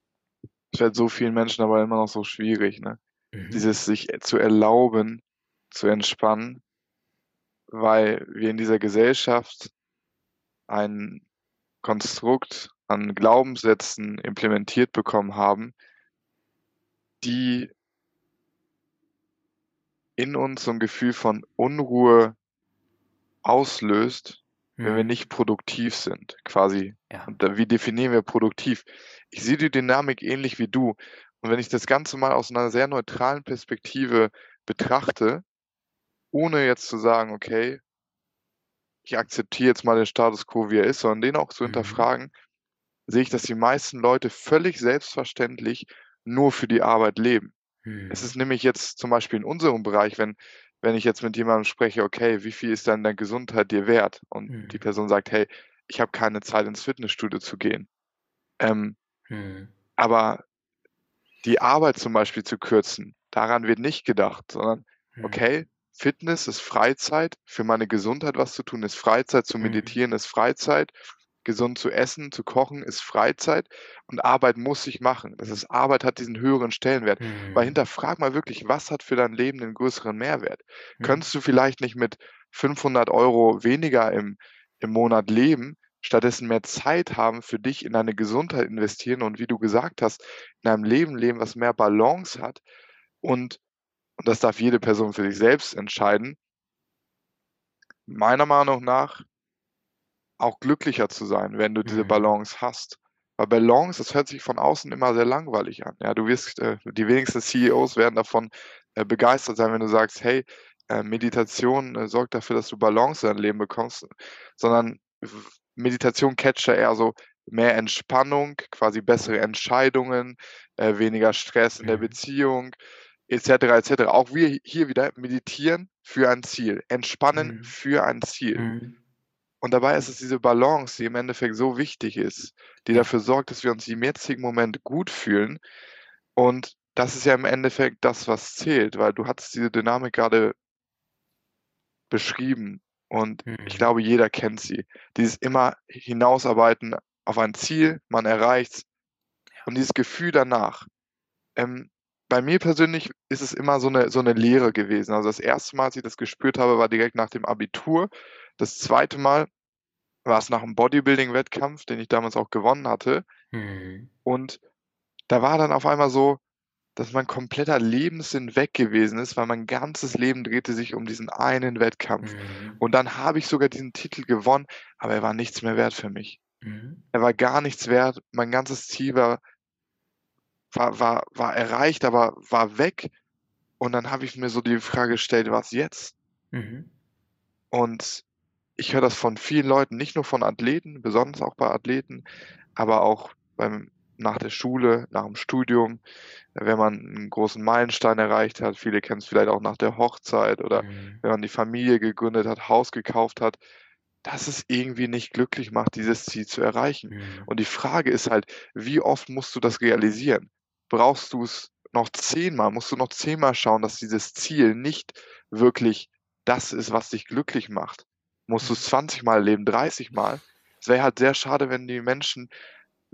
Es fällt so vielen Menschen aber immer noch so schwierig, ne? Mhm. Dieses sich, zu erlauben, zu entspannen weil wir in dieser Gesellschaft ein Konstrukt an Glaubenssätzen implementiert bekommen haben, die in uns so ein Gefühl von Unruhe auslöst, wenn wir Mhm. nicht produktiv sind, quasi. Ja. Und wie definieren wir produktiv? Ich sehe die Dynamik ähnlich wie du. Und wenn ich das Ganze mal aus einer sehr neutralen Perspektive betrachte, ohne jetzt zu sagen: „Okay“ „ich akzeptiere jetzt mal den Status quo, wie er ist“, sondern den auch zu Mhm. hinterfragen, sehe ich, dass die meisten Leute völlig selbstverständlich nur für die Arbeit leben. Es Mhm. ist nämlich jetzt zum Beispiel in unserem Bereich, wenn wenn ich jetzt mit jemandem spreche: „Okay, wie viel ist denn deine Gesundheit dir wert?“ Und die Mhm. Person sagt: „Hey, ich habe keine Zeit, ins Fitnessstudio zu gehen.“ Ähm, Mhm. aber die Arbeit zum Beispiel zu kürzen, daran wird nicht gedacht, sondern: Mhm. „Okay, Fitness ist Freizeit, für meine Gesundheit was zu tun ist Freizeit, zu Mhm. meditieren ist Freizeit, gesund zu essen, zu kochen ist Freizeit und Arbeit muss ich machen.“ Das ist Arbeit hat diesen höheren Stellenwert. Weil Mhm. hinterfrag mal wirklich, was hat für dein Leben den größeren Mehrwert? Mhm. Könntest du vielleicht nicht mit 500 € weniger im im Monat leben, stattdessen mehr Zeit haben für dich, in deine Gesundheit investieren und wie du gesagt hast, in einem Leben leben, was mehr Balance hat und und das darf jede Person für sich selbst entscheiden meiner Meinung nach auch glücklicher zu sein, wenn du diese Mhm. Balance hast. Weil Balance, das hört sich von außen immer sehr langweilig an. Ja, du wirst äh, die wenigsten CEOs werden davon, äh, begeistert sein, wenn du sagst: „Hey, äh, Meditation, äh, sorgt dafür, dass du Balance in dein Leben bekommst“, sondern Meditation catcht ja eher so mehr Entspannung, quasi bessere Entscheidungen, äh, weniger Stress in der Mhm. Beziehung et cetera, et cetera. Auch wir hier wieder meditieren für ein Ziel, entspannen Mhm. für ein Ziel. Mhm. Und dabei ist es diese Balance, die im Endeffekt so wichtig ist, die dafür sorgt, dass wir uns im jetzigen Moment gut fühlen. Und das ist ja im Endeffekt das, was zählt, weil du hattest diese Dynamik grade beschrieben und ich Mhm. glaube, jeder kennt sie. Dieses immer Hinausarbeiten auf ein Ziel, man erreicht's Ja. und dieses Gefühl danach. Ähm, bei mir persönlich ist es immer so 'ne so 'ne Leere gewesen. Also, das 1. Mal, als ich das gespürt habe, war direkt nach dem Abitur. Das 2. Mal war's nach 'm Bodybuilding-Wettkampf, den ich damals auch gewonnen hatte. Mhm. Und da war dann auf einmal so, dass mein kompletter Lebenssinn weg gewesen ist, weil mein ganzes Leben drehte sich um diesen einen Wettkampf. Mhm. Und dann habe ich sogar diesen Titel gewonnen, aber er war nichts mehr wert für mich. Mhm. Er war gar nichts wert. Mein ganzes Ziel war war war war erreicht, aber war weg. Und dann habe ich mir so die Frage gestellt: „Was jetzt?“ Mhm. Und ich höre das von vielen Leuten, nicht nur von Athleten, besonders auch bei Athleten, aber auch beim nach der Schule, nach'm Studium, wenn man 'n großen Meilenstein erreicht hat. Viele kennen's vielleicht auch nach der Hochzeit oder Mhm. wenn man die Familie gegründet hat, Haus gekauft hat, dass es irgendwie nicht glücklich macht, dieses Ziel zu erreichen. Mhm. Und die Frage ist halt: Wie oft musst du das realisieren? Brauchst du's noch zehnmal? Musst du noch zehnmal schauen, dass dieses Ziel nicht wirklich das ist, was dich glücklich macht? Musst Mhm. du's 20 Mal erleben, 30 Mal? Es wäre halt sehr schade, wenn die Menschen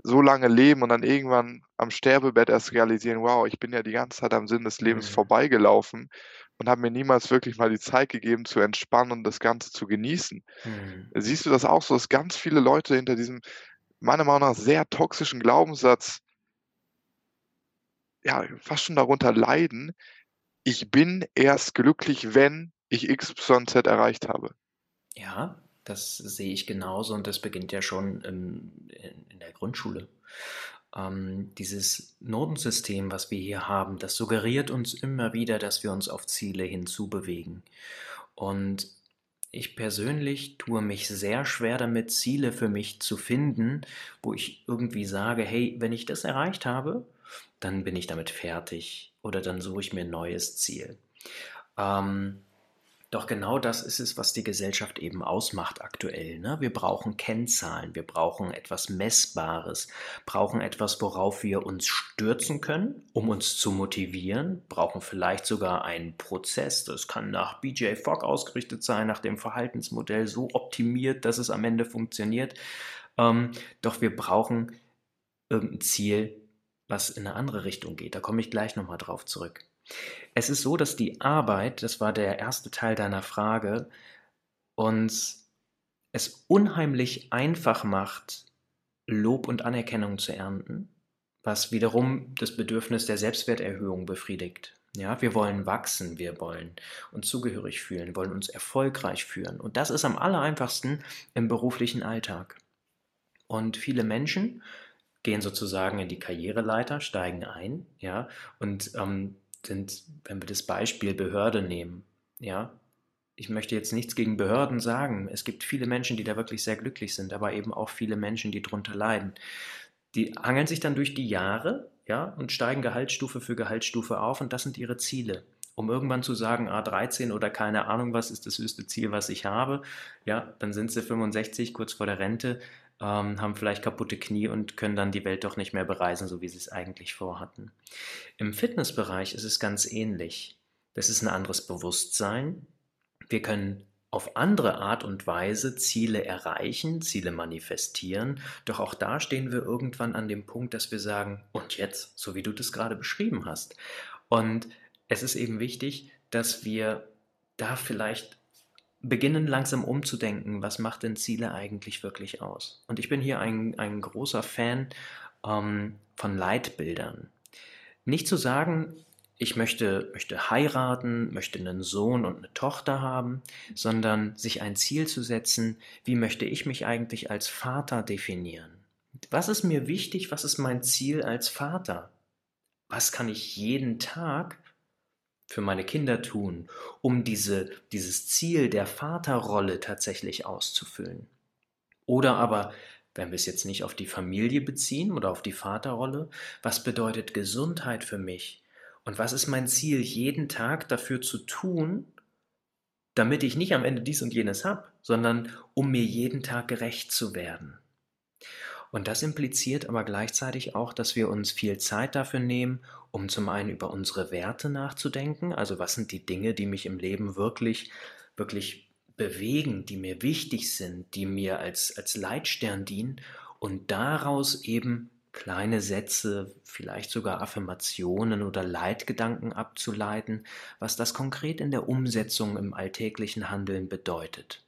so lange leben und dann irgendwann am Sterbebett erst realisieren: „Wow, ich bin ja die ganze Zeit am Sinn des Lebens Mhm. vorbeigelaufen und habe mir niemals wirklich mal die Zeit gegeben zu entspannen und das Ganze zu genießen.“ Mhm. Siehst du das auch so, dass ganz viele Leute hinter diesem meiner Meinung nach sehr toxischen Glaubenssatz ja, fast schon darunter leiden: „Ich bin erst glücklich, wenn ich XYZ erreicht habe.“ Ja, das sehe ich genauso und das beginnt ja schon, in in der Grundschule. Ähm, dieses Notensystem, was wir hier haben, das suggeriert uns immer wieder, dass wir uns auf Ziele hinzubewegen. Und ich persönlich tue mich sehr schwer damit, Ziele für mich zu finden, wo ich irgendwie sage: „Hey, wenn ich das erreicht habe, dann bin ich damit fertig oder dann suche ich mir 'n neues Ziel.“ Ähm, doch genau das ist es, was die Gesellschaft eben ausmacht aktuell, ne? Wir brauchen Kennzahlen, wir brauchen etwas Messbares, brauchen etwas, worauf wir uns stürzen können, um uns zu motivieren, brauchen vielleicht sogar einen Prozess. Das kann nach BJ Fogg ausgerichtet sein, nach dem Verhaltensmodell so optimiert, dass es am Ende funktioniert. Ähm, doch wir brauchen irgend 'n Ziel, was in 'ne andere Richtung geht. Da komme ich gleich noch mal drauf zurück. Es ist so, dass die Arbeit das war der 1. Teil deiner Frage, uns es unheimlich einfach macht, Lob und Anerkennung zu ernten, was wiederum das Bedürfnis der Selbstwerterhöhung befriedigt. Ja, wir wollen wachsen, wir wollen uns zugehörig fühlen, wollen uns erfolgreich führen. Und das ist am allereinfachsten im beruflichen Alltag. Und viele Menschen gehen sozusagen in die Karriereleiter, steigen ein, ja, und ähm, sind, wenn wir das Beispiel Behörde nehmen, ja, ich möchte jetzt nichts gegen Behörden sagen. Es gibt viele Menschen, die da wirklich sehr glücklich sind, aber eben auch viele Menschen, die drunter leiden. Die hangeln sich dann durch die Jahre, ja, und steigen Gehaltsstufe für Gehaltsstufe auf und das sind ihre Ziele. Um irgendwann zu sagen, A13 oder keine Ahnung was ist das höchste Ziel, was ich habe, ja, dann sind sie 65, kurz vor der Rente, ähm, haben vielleicht kaputte Knie und können dann die Welt doch nicht mehr bereisen, so wie sie es eigentlich vorhatten. Im Fitnessbereich ist es ganz ähnlich. Das ist ein anderes Bewusstsein. Wir können auf andere Art und Weise Ziele erreichen, Ziele manifestieren, doch auch da stehen wir irgendwann an dem Punkt, dass wir sagen, und jetzt, so wie du das gerade beschrieben hast. Und es ist eben wichtig, dass wir da vielleicht beginnen langsam umzudenken, was macht denn Ziele eigentlich wirklich aus? Und ich bin hier ein, ein großer Fan ähm, von Leitbildern. Nicht zu sagen, ich möchte, möchte heiraten, möchte einen Sohn und eine Tochter haben, sondern sich ein Ziel zu setzen, wie möchte ich mich eigentlich als Vater definieren? Was ist mir wichtig? Was ist mein Ziel als Vater? Was kann ich jeden Tag für meine Kinder tun, um diese, dieses Ziel der Vaterrolle tatsächlich auszufüllen? Oder aber, wenn wir es jetzt nicht auf die Familie beziehen oder auf die Vaterrolle, was bedeutet Gesundheit für mich? Und was ist mein Ziel, jeden Tag dafür zu tun, damit ich nicht am Ende dies und jenes habe, sondern um mir jeden Tag gerecht zu werden? Und das impliziert aber gleichzeitig auch, dass wir uns viel Zeit dafür nehmen, um zum einen über unsere Werte nachzudenken, also was sind die Dinge, die mich im Leben wirklich, wirklich bewegen, die mir wichtig sind, die mir als, als Leitstern dienen und daraus eben kleine Sätze, vielleicht sogar Affirmationen oder Leitgedanken abzuleiten, was das konkret in der Umsetzung im alltäglichen Handeln bedeutet.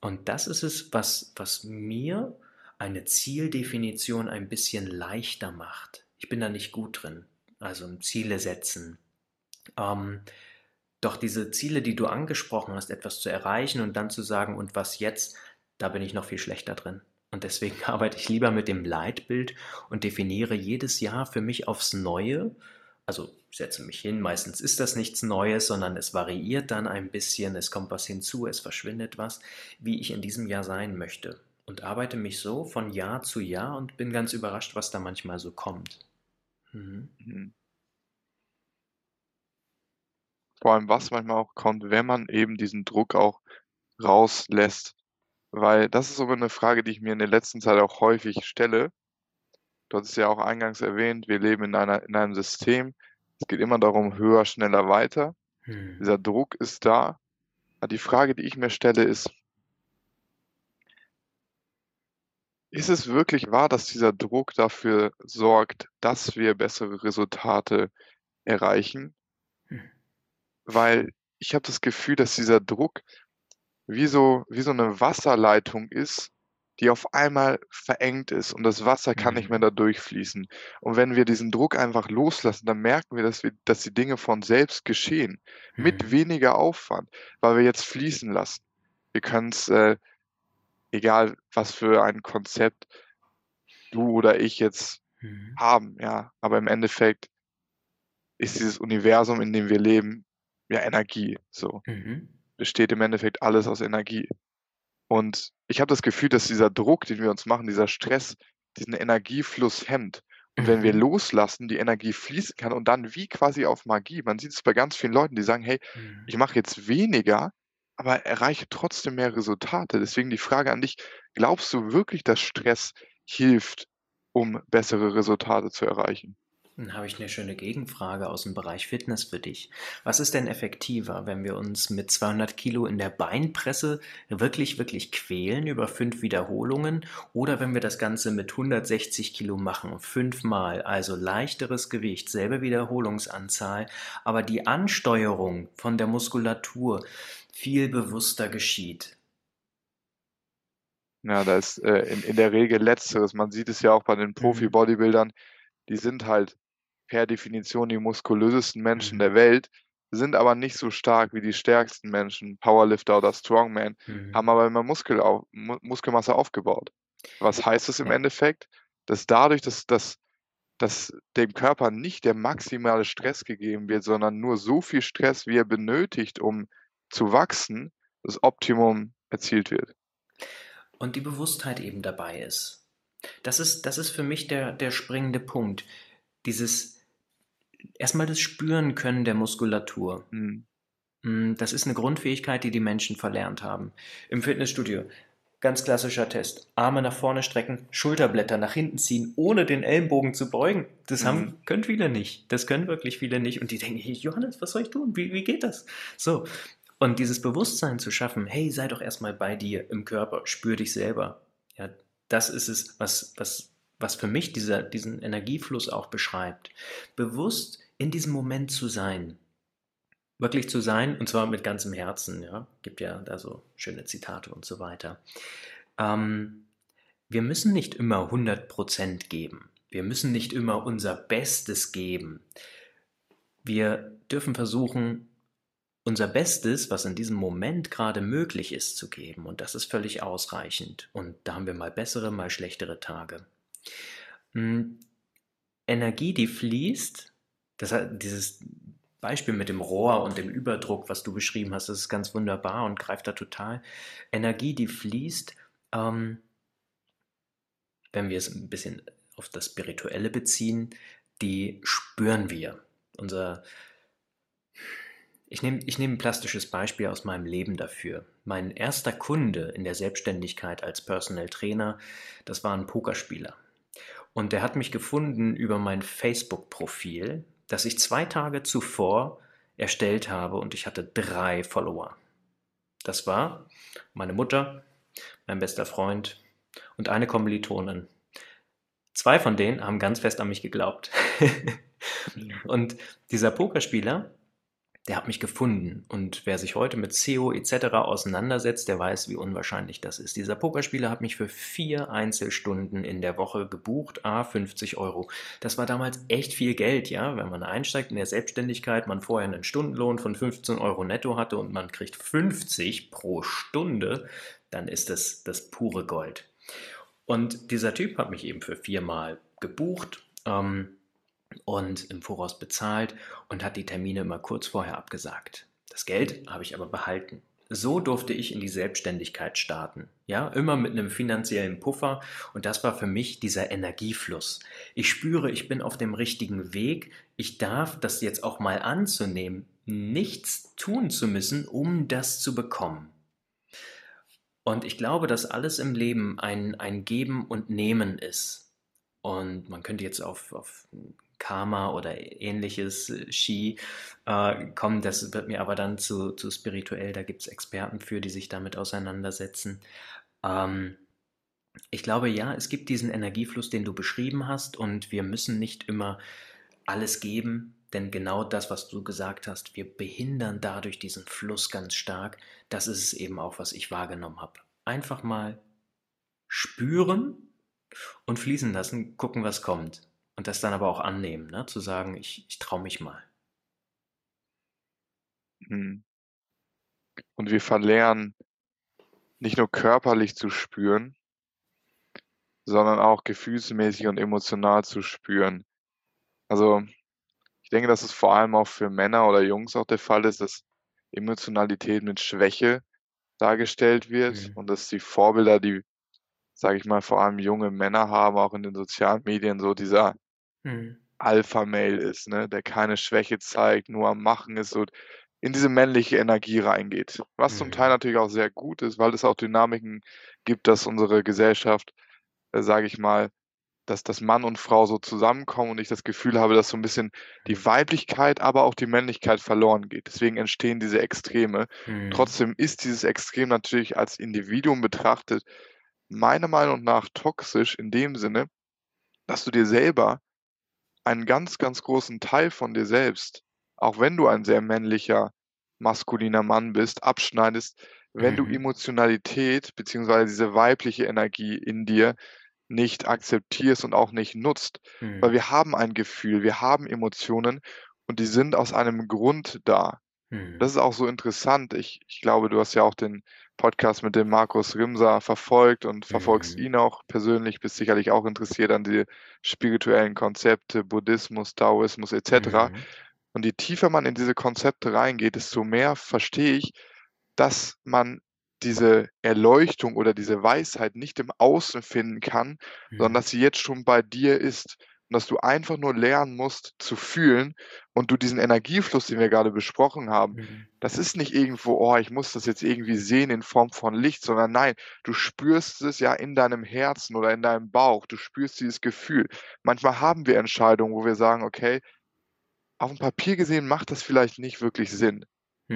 Und das ist es, was, was mir eine Zieldefinition ein bisschen leichter macht. Ich bin da nicht gut drin, also Ziele setzen. Ähm, doch diese Ziele, die du angesprochen hast, etwas zu erreichen und dann zu sagen, und was jetzt, da bin ich noch viel schlechter drin. Und deswegen arbeite ich lieber mit dem Leitbild und definiere jedes Jahr für mich aufs Neue. Also setze mich hin, meistens ist das nichts Neues, sondern es variiert dann ein bisschen, es kommt was hinzu, es verschwindet was, wie ich in diesem Jahr sein möchte. Und arbeite mich so von Jahr zu Jahr und bin ganz überrascht, was da manchmal so kommt. Mhm. mhm. Vor allem, was manchmal auch kommt, wenn man eben diesen Druck auch rauslässt weil das ist sogar eine Frage, die ich mir in der letzten Zeit auch häufig stelle. Du hattest ja auch eingangs erwähnt, wir leben in einer in einem System. Es geht immer darum, höher, schneller, weiter. Mhm. Dieser Druck ist da. Aber die Frage, die ich mir stelle, ist ist es wirklich wahr, dass dieser Druck dafür sorgt, dass wir bessere Resultate erreichen? Mhm. Weil ich habe das Gefühl, dass dieser Druck wie so wie so 'ne Wasserleitung ist, die auf einmal verengt ist und das Wasser kann nicht mehr Mhm. da durchfließen. Und wenn wir diesen Druck einfach loslassen, dann merken wir, dass wir dass die Dinge von selbst geschehen, mit Mhm. weniger Aufwand, weil wir jetzt fließen lassen. Wir können's, äh egal was für ein Konzept du oder ich jetzt Mhm. haben, ja, aber im Endeffekt ist dieses Universum, in dem wir leben, ja Energie, so. Mhm. Besteht im Endeffekt alles aus Energie. Und ich habe das Gefühl, dass dieser Druck, den wir uns machen, dieser Stress, diesen Energiefluss hemmt. Und wenn wir Mhm. loslassen, die Energie fließen kann und dann wie quasi auf Magie man sieht es bei ganz vielen Leuten, die sagen: „Hey, Mhm. ich mache jetzt weniger, aber erreiche trotzdem mehr Resultate.“ Deswegen die Frage an dich: Glaubst du wirklich, dass Stress hilft, um bessere Resultate zu erreichen? Dann habe ich eine schöne Gegenfrage aus dem Bereich Fitness für dich. Was ist denn effektiver, wenn wir uns mit 200 Kilo in der Beinpresse wirklich, wirklich quälen über fünf Wiederholungen oder wenn wir das Ganze mit 160 Kilo machen, fünfmal, also leichteres Gewicht, selbe Wiederholungsanzahl, aber die Ansteuerung von der Muskulatur viel bewusster geschieht? Ja, da ist, äh, in in der Regel Letzteres. Man sieht es ja auch bei den Mhm. Profi-Bodybuildern, die sind halt per Definition die muskulösesten Menschen Mhm. der Welt, sind aber nicht so stark wie die stärksten Menschen, Powerlifter oder Strongman, Mhm. haben aber immer Muskel au Mu Muskelmasse aufgebaut. Was heißt das im Ja. Endeffekt? Dass dadurch, dass dass dass dem Körper nicht der maximale Stress gegeben wird, sondern nur so viel Stress, wie er benötigt, um zu wachsen, das Optimum erzielt wird. Und die Bewusstheit eben dabei ist. Das ist das ist für mich der der springende Punkt. Dieses erst mal das Spüren können der Muskulatur. Mhm. Hm, das ist 'ne Grundfähigkeit, die die Menschen verlernt haben. Im Fitnessstudio, ganz klassischer Test: Arme nach vorne strecken, Schulterblätter nach hinten ziehen, ohne den Ellenbogen zu beugen. Das Mhm. haben können viele nicht. Das können wirklich viele nicht und die denken: „Hey Johannes, was soll ich tun? Wie wie geht das?“ So, und dieses Bewusstsein zu schaffen: „Hey, sei doch erst mal bei dir im Körper, spür dich selber.“ Ja, das ist es, was was was für mich dieser diesen Energiefluss auch beschreibt. Bewusst in diesem Moment zu sein. Wirklich zu sein und zwar mit ganzem Herzen, ja? Gibt ja da so schöne Zitate und so weiter. Ähm, wir müssen nicht immer 100% geben. Wir müssen nicht immer unser Bestes geben. Wir dürfen versuchen, unser Bestes, was in diesem Moment grade möglich ist, zu geben und das ist völlig ausreichend. Und da haben wir mal bessere, mal schlechtere Tage. Hm, Energie, die fließt, das ha dieses Beispiel mit dem Rohr und dem Überdruck, was du beschrieben hast, das ist ganz wunderbar und greift da total. Energie, die fließt, ähm wenn wir es 'n bisschen auf das Spirituelle beziehen, die spüren wir. Unser ich nehme ich nehme 'n plastisches Beispiel aus meinem Leben dafür. Mein erster Kunde in der Selbstständigkeit als Personal Trainer, das war 'n Pokerspieler. Und der hat mich gefunden über mein Facebook-Profil, das ich 2 Tage zuvor erstellt habe und ich hatte 3 Follower. Das war meine Mutter, mein bester Freund und eine Kommilitonin. 2 von denen haben ganz fest an mich geglaubt. Und dieser Pokerspieler, der hat mich gefunden und wer sich heute mit SEO et cetera auseinandersetzt, der weiß, wie unwahrscheinlich das ist. Dieser Pokerspieler hat mich für 4 Einzelstunden in der Woche gebucht, à 50 €. Das war damals echt viel Geld, ja? Wenn man einsteigt in der Selbstständigkeit, man vorher 'nen Stundenlohn von 15 € netto hatte und man kriegt 50 pro Stunde, dann ist das das pure Gold. Und dieser Typ hat mich eben für 4 Mal gebucht, ähm, und im Voraus bezahlt und hat die Termine immer kurz vorher abgesagt. Das Geld habe ich aber behalten. So durfte ich in die Selbstständigkeit starten, ja? Immer mit 'nem finanziellen Puffer und das war für mich dieser Energiefluss. Ich spüre, ich bin auf dem richtigen Weg. Ich darf das jetzt auch mal anzunehmen, nichts tun zu müssen, um das zu bekommen. Und ich glaube, dass alles im Leben ein ein Geben und Nehmen ist. Und man könnte jetzt auf auf Karma oder Ähnliches, äh, Chi, äh, kommen. Das wird mir aber dann zu zu spirituell. Da gibt's Experten für, die sich damit auseinandersetzen. Ähm, ich glaube, ja, es gibt diesen Energiefluss, den du beschrieben hast und wir müssen nicht immer alles geben, denn genau das, was du gesagt hast, wir behindern dadurch diesen Fluss ganz stark. Das ist es eben auch, was ich wahrgenommen habe. Einfach mal spüren und fließen lassen, gucken, was kommt. Und das dann aber auch annehmen, ne? Zu sagen: „Ich ich traue mich mal.“ Mhm. Und wir verlernen, nicht nur körperlich zu spüren sondern auch gefühlsmäßig und emotional zu spüren. Also, ich denke, dass es vor allem auch für Männer oder Jungs auch der Fall ist, dass Emotionalität mit Schwäche dargestellt wird Mhm. und dass die Vorbilder, die, sage ich mal, vor allem junge Männer haben, auch in den sozialen Medien so dieser Mhm. Alpha-Male ist, ne, der keine Schwäche zeigt, nur am Machen ist und in diese männliche Energie reingeht. Was zum Teil Mhm. natürlich auch sehr gut ist, weil es auch Dynamiken gibt, dass unsere Gesellschaft, äh, sage ich mal dass dass Mann und Frau so zusammenkommen und ich das Gefühl habe, dass so 'n bisschen die Mhm. Weiblichkeit, aber auch die Männlichkeit verloren geht. Deswegen entstehen diese Extreme. Mhm. Trotzdem ist dieses Extrem natürlich als Individuum betrachtet meiner Meinung nach toxisch in dem Sinne, dass du dir selber einen ganz, ganz großen Teil von dir selbst, auch wenn du ein sehr männlicher, maskuliner Mann bist, abschneidest, wenn du Mhm. Emotionalität beziehungsweise diese weibliche Energie in dir nicht akzeptierst und auch nicht nutzt. Weil Mhm. wir haben ein Gefühl, wir haben Emotionen und die sind aus einem Grund da. Mhm. Das ist auch so interessant. Ich ich glaube, du hast ja auch den Podcast mit dem Markus Rimser verfolgt und verfolgst Mhm. ihn auch persönlich, bist sicherlich auch interessiert an die spirituellen Konzepte, Buddhismus, Daoismus et cetera. Mhm. Und je tiefer man in diese Konzepte reingeht, desto mehr verstehe ich, dass man diese Erleuchtung oder diese Weisheit nicht im Außen finden kann, sondern Mhm. dass sie jetzt schon bei dir ist und dass du einfach nur lernen musst zu fühlen und du diesen Energiefluss, den wir gerade besprochen haben, Mhm. das ist nicht irgendwo: „Oh, ich muss das jetzt irgendwie sehen in Form von Licht“, sondern nein, du spürst es ja in deinem Herzen oder in deinem Bauch. Du spürst dieses Gefühl. Manchmal haben wir Entscheidungen, wo wir sagen: „Okay, auf'm Papier gesehen macht das vielleicht nicht wirklich Sinn,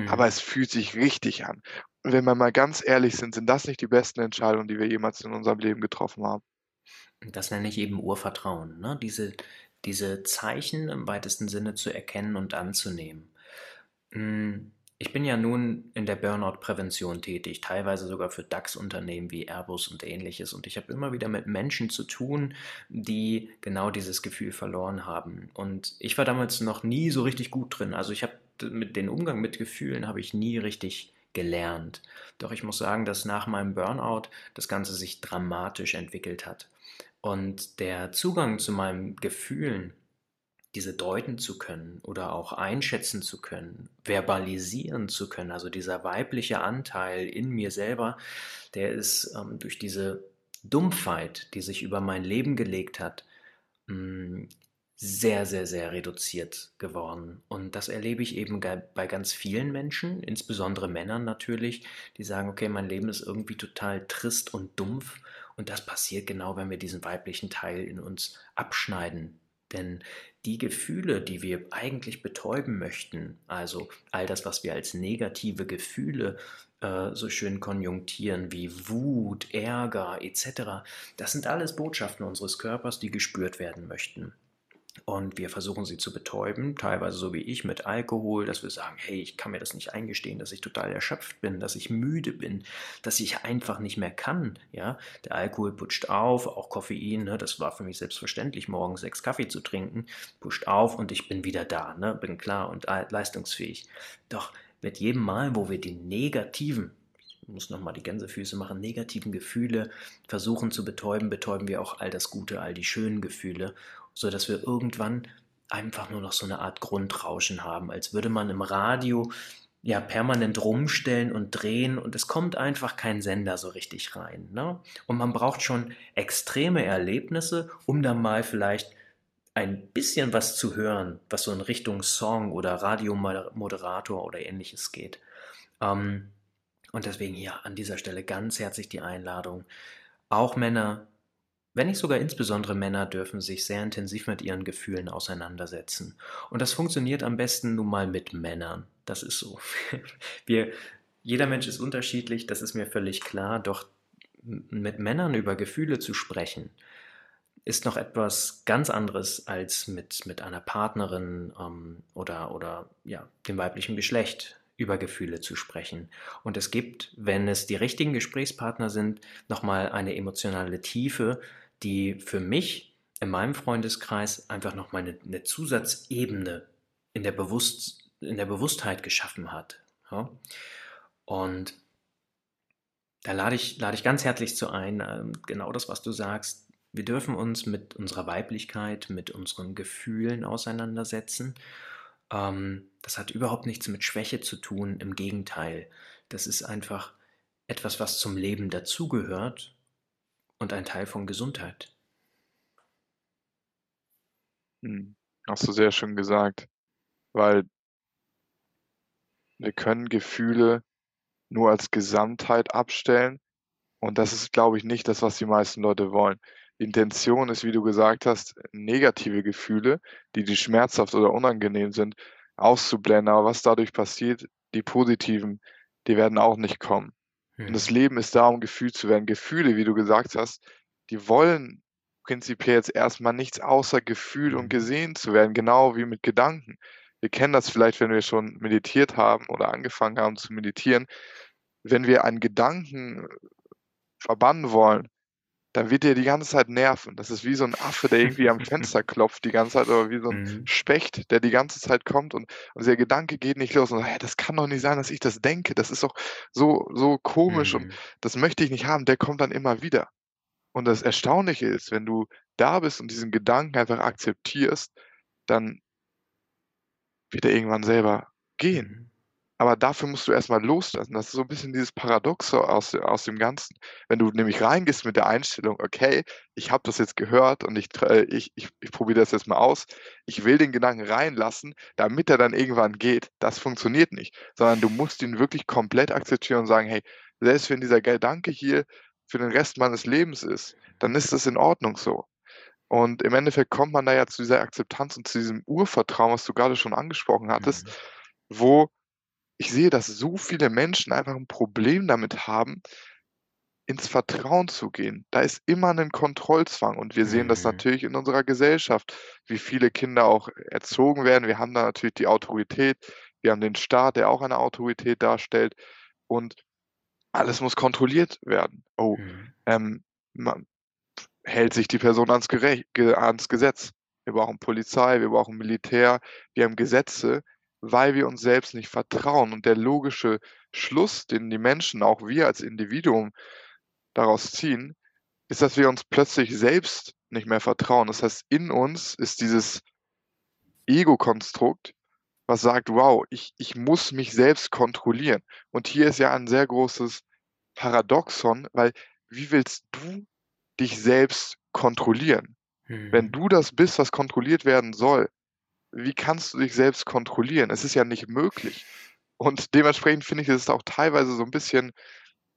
aber Mhm. es fühlt sich richtig an.“ Und wenn wir mal ganz ehrlich sind, sind das nicht die besten Entscheidungen, die wir jemals in unserem Leben getroffen haben. Das nenne ich eben Urvertrauen, ne? Diese diese Zeichen im weitesten Sinne zu erkennen und anzunehmen. Hm, ich bin ja nun in der Burnout-Prävention tätig, teilweise sogar für DAX-Unternehmen wie Airbus und Ähnliches. Und ich habe immer wieder mit Menschen zu tun, die genau dieses Gefühl verloren haben. Und ich war damals noch nie so richtig gut drin. Also ich habe mit den Umgang mit Gefühlen habe ich nie richtig gelernt. Doch ich muss sagen, dass nach meinem Burnout das Ganze sich dramatisch entwickelt hat. Und der Zugang zu meinen Gefühlen, diese deuten zu können oder auch einschätzen zu können, verbalisieren zu können, also dieser weibliche Anteil in mir selber, der ist ähm, durch diese Dumpfheit, die sich über mein Leben gelegt hat, hm, sehr, sehr, sehr reduziert geworden. Und das erlebe ich eben bei ganz vielen Menschen, insbesondere Männern natürlich, die sagen: „Okay, mein Leben ist irgendwie total trist und dumpf.“ Und das passiert genau, wenn wir diesen weiblichen Teil in uns abschneiden. Denn die Gefühle, die wir eigentlich betäuben möchten, also all das, was wir als negative Gefühle äh, so schön konjunktieren wie Wut, Ärger et cetera, das sind alles Botschaften unseres Körpers, die gespürt werden möchten. Und wir versuchen sie zu betäuben, teilweise so wie ich mit Alkohol, dass wir sagen: „Hey, ich kann mir das nicht eingestehen, dass ich total erschöpft bin, dass ich müde bin, dass ich einfach nicht mehr kann“, ja? Der Alkohol putscht auf, auch Koffein, ne? Das war für mich selbstverständlich, morgens 6 Kaffee zu trinken, pusht auf und ich bin wieder da, ne? Bin klar und leistungsfähig. Doch mit jedem Mal, wo wir die negativen ich muss noch mal die Gänsefüße machen, negativen Gefühle versuchen zu betäuben, betäuben wir auch all das Gute, all die schönen Gefühle, sodass wir irgendwann einfach nur noch so eine Art Grundrauschen haben, als würde man im Radio ja permanent rumstellen und drehen und es kommt einfach kein Sender so richtig rein. Ne? Und man braucht schon extreme Erlebnisse, um dann mal vielleicht ein bisschen was zu hören, was so in Richtung Song oder Radiomoderator oder ähnliches geht. Ähm, und deswegen hier an dieser Stelle ganz herzlich die Einladung. Auch Männer, wenn nicht sogar insbesondere Männer, dürfen sich sehr intensiv mit ihren Gefühlen auseinandersetzen. Und das funktioniert am besten nun mal mit Männern. Das ist so. Wir, jeder Mensch ist unterschiedlich, das ist mir völlig klar. Doch mit Männern über Gefühle zu sprechen, ist noch etwas ganz anderes als mit, mit einer Partnerin ähm, oder, oder ja, dem weiblichen Geschlecht über Gefühle zu sprechen. Und es gibt, wenn es die richtigen Gesprächspartner sind, nochmal eine emotionale Tiefe, die für mich in meinem Freundeskreis einfach nochmal eine, eine Zusatzebene in der, Bewusst, in der Bewusstheit geschaffen hat. Ja? Und da lade ich, lade ich ganz herzlich zu ein, ähm, genau das, was du sagst. Wir dürfen uns mit unserer Weiblichkeit, mit unseren Gefühlen auseinandersetzen. Ähm, das hat überhaupt nichts mit Schwäche zu tun, im Gegenteil. Das ist einfach etwas, was zum Leben dazugehört und ein Teil von Gesundheit. Mhm. Hast du sehr schön gesagt, weil wir können Gefühle nur als Gesamtheit abstellen und das ist, glaube ich, nicht das, was die meisten Leute wollen. Intention ist, wie du gesagt hast, negative Gefühle, die die schmerzhaft oder unangenehm sind, auszublenden. Aber was dadurch passiert, die positiven, die werden auch nicht kommen. Und das. Leben ist da, um gefühlt zu werden. Gefühle, wie du gesagt hast, die wollen prinzipiell jetzt erst mal nichts außer gefühlt und Mhm. gesehen zu werden, genau wie mit Gedanken. Wir kennen das vielleicht, wenn wir schon meditiert haben oder angefangen haben zu meditieren. Wenn wir einen Gedanken verbannen wollen, dann wird dir die ganze Zeit nerven. Das ist wie so ein Affe, der irgendwie am Fenster klopft die ganze Zeit oder wie so ein Mhm. Specht, der die ganze Zeit kommt und und der Gedanke geht nicht los und „Hä, das kann doch nicht sein, dass ich das denke. Das ist doch so so komisch und Mhm. das möchte ich nicht haben.“ Der kommt dann immer wieder. Und das Erstaunliche ist, wenn du da bist und diesen Gedanken einfach akzeptierst, dann wird er irgendwann selber gehen. Aber dafür musst du erst mal loslassen. Das ist so 'n bisschen dieses Paradoxe aus aus dem Ganzen. Wenn du nämlich reingehst mit der Einstellung: „Okay, ich habe das jetzt gehört und ich äh, ich ich ich probiere das jetzt mal aus. Ich will den Gedanken reinlassen, damit er dann irgendwann geht.“ Das funktioniert nicht, sondern du musst ihn wirklich komplett akzeptieren und sagen: „Hey, selbst wenn dieser Gedanke hier für den Rest meines Lebens ist, dann ist das in Ordnung so.“ Und im Endeffekt kommt man da ja zu dieser Akzeptanz und zu diesem Urvertrauen, was du grade schon angesprochen hattest, Mhm. wo ich sehe, dass so viele Menschen einfach 'n Problem damit haben, ins Vertrauen zu gehen. Da ist immer 'nen Kontrollzwang und wir sehen das Mhm. natürlich in unserer Gesellschaft, wie viele Kinder auch erzogen werden. Wir haben da natürlich die Autorität. Wir haben den Staat, der auch eine Autorität darstellt und alles muss kontrolliert werden. Oh, Mhm. ähm, man hält sich die Person ans Gerech ge ans Gesetz. Wir brauchen Polizei, wir brauchen Militär, wir haben Gesetze, weil wir uns selbst nicht vertrauen. Und der logische Schluss, den die Menschen, auch wir als Individuum daraus ziehen, ist, dass wir uns plötzlich selbst nicht mehr vertrauen. Das heißt, in uns ist dieses Ego-Konstrukt, was sagt: „Wow, ich ich muss mich selbst kontrollieren.“ Und hier ist ja ein sehr großes Paradoxon, weil wie willst du dich selbst kontrollieren? Wenn Mhm. du das bist, was kontrolliert werden soll, wie kannst du dich selbst kontrollieren? Es ist ja nicht möglich. Und dementsprechend finde ich, ist es auch teilweise so 'n bisschen,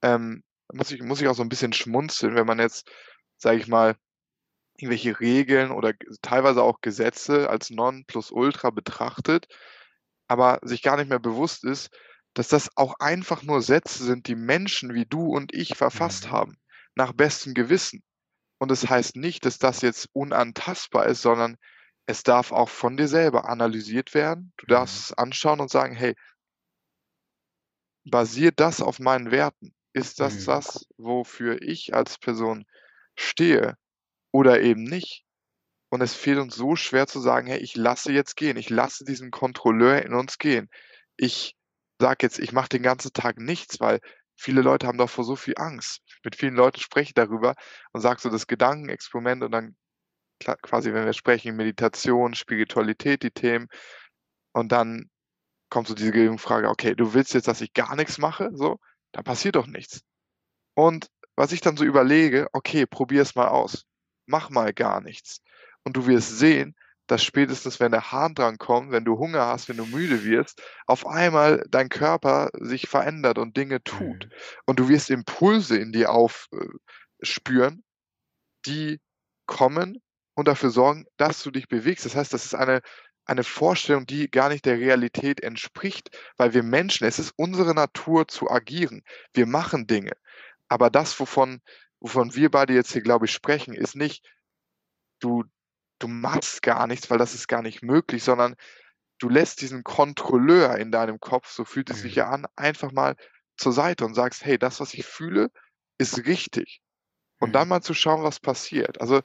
ähm muss ich muss ich auch so 'n bisschen schmunzeln, wenn man jetzt, sage ich mal, irgendwelche Regeln oder teilweise auch Gesetze als Nonplusultra betrachtet, aber sich gar nicht mehr bewusst ist, dass das auch einfach nur Sätze sind, die Menschen wie du und ich verfasst Mhm. haben, nach bestem Gewissen. Und das heißt nicht, dass das jetzt unantastbar ist, sondern es darf auch von dir selber analysiert werden. Du darfst Mhm. es anschauen und sagen: „Hey“ „basiert das auf meinen Werten? Ist das Mhm. das, wofür ich als Person stehe oder eben nicht?“ Und es fällt uns so schwer zu sagen: „Hey, ich lasse jetzt gehen. Ich lasse diesen Kontrolleur in uns gehen. Ich sage jetzt, ich mache den ganzen Tag nichts“, weil viele Leute haben davor so viel Angst. Mit vielen Leuten spreche ich darüber und sage so das Gedankenexperiment und dann quasi, wenn wir sprechen, Meditation, Spiritualität, die Themen und dann kommt so diese Gegenfrage: „Okay, du willst jetzt, dass ich gar nix mache, so? Dann passiert doch nichts.“ Und was ich dann so überlege: „Okay, probier's mal aus. Mach mal gar nichts.“ Und du wirst sehen, dass spätestens, wenn der Harndrang kommt, wenn du Hunger hast, wenn du müde wirst, auf einmal dein Körper sich verändert und Dinge tut. Mhm. Und du wirst Impulse in dir auf äh, spüren, die kommen und dafür sorgen, dass du dich bewegst. Das heißt, das ist eine eine Vorstellung, die gar nicht der Realität entspricht, weil wir Menschen es ist unsere Natur zu agieren. Wir machen Dinge. Aber das, wovon wovon wir beide jetzt hier, glaube ich, sprechen, ist nicht, du du machst gar nichts, weil das ist gar nicht möglich, sondern du lässt diesen Kontrolleur in deinem Kopf, so fühlt es sich ja Mhm. an, einfach mal zur Seite und sagst: „Hey, das, was ich fühle, ist richtig.“ Und dann Mhm. mal zu schauen, was passiert. Also,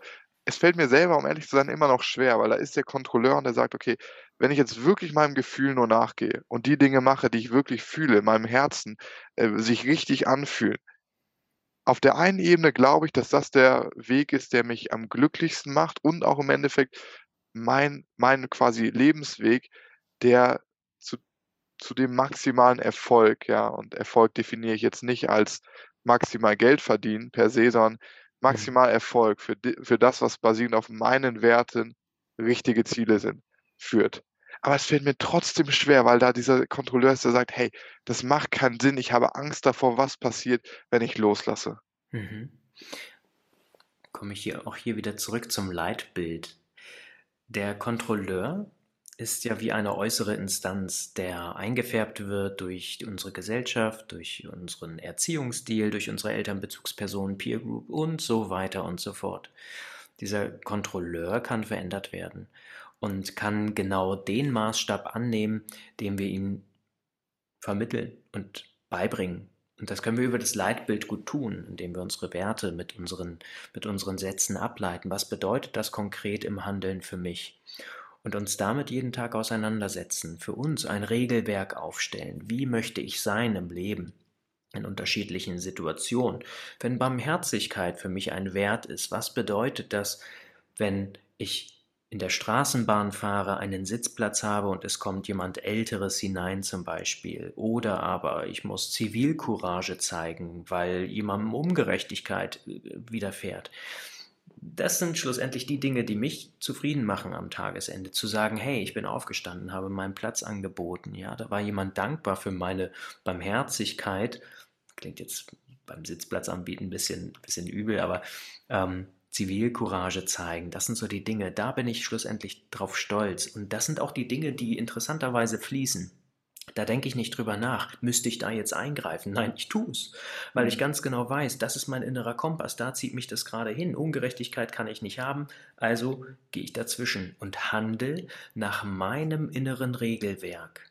es fällt mir selber, um ehrlich zu sein, immer noch schwer, weil da ist der Kontrolleur und der sagt: „Okay, wenn ich jetzt wirklich meinem Gefühl nur nachgehe und die Dinge mache, die ich wirklich fühle in meinem Herzen, äh, sich richtig anfühlen“ auf der einen Ebene glaube ich, dass das der Weg ist, der mich am glücklichsten macht und auch im Endeffekt mein mein quasi Lebensweg, der zu zu dem maximalen Erfolg, ja und Erfolg definiere ich jetzt nicht als maximal Geld verdienen per se, sondern. Maximal Erfolg für für das, was basierend auf meinen Werten richtige Ziele sind führt. Aber es fällt mir trotzdem schwer, weil da dieser Kontrolleur ist, der sagt: „Hey, das macht keinen Sinn. Ich habe Angst davor, was passiert, wenn ich loslasse.“ Mhm. Komme ich hier auch hier wieder zurück zum Leitbild. Der Kontrolleur ist ja wie eine äußere Instanz, der eingefärbt wird durch unsere Gesellschaft, durch unseren Erziehungsstil, durch unsere Elternbezugspersonen, Peer Group und so weiter und so fort. Dieser Kontrolleur kann verändert werden und kann genau den Maßstab annehmen, den wir ihm vermitteln und beibringen. Und das können wir über das Leitbild gut tun, indem wir unsere Werte mit unseren, mit unseren Sätzen ableiten. Was bedeutet das konkret im Handeln für mich? Und uns damit jeden Tag auseinandersetzen, für uns ein Regelwerk aufstellen. Wie möchte ich sein im Leben? in unterschiedlichen Situationen. Wenn Barmherzigkeit für mich ein Wert ist, was bedeutet das, wenn ich in der Straßenbahn fahre, einen Sitzplatz habe und es kommt jemand Älteres hinein zum Beispiel. Oder aber ich muss Zivilcourage zeigen, weil jemandem Ungerechtigkeit äh, widerfährt. Das sind schlussendlich die Dinge, die mich zufrieden machen am Tagesende. Zu sagen, hey, ich bin aufgestanden, habe meinen Platz angeboten. Ja, da war jemand dankbar für meine Barmherzigkeit. Klingt jetzt beim Sitzplatz anbieten ein bisschen, bisschen übel, aber ähm, Zivilcourage zeigen. Das sind so die Dinge, da bin ich schlussendlich drauf stolz. Und das sind auch die Dinge, die interessanterweise fließen. Da denke ich nicht drüber nach, müsste ich da jetzt eingreifen? Nein, ich tue es, weil ich mhm. ganz genau weiß, das ist mein innerer Kompass, da zieht mich das gerade hin. Ungerechtigkeit kann ich nicht haben, also gehe ich dazwischen und handle nach meinem inneren Regelwerk.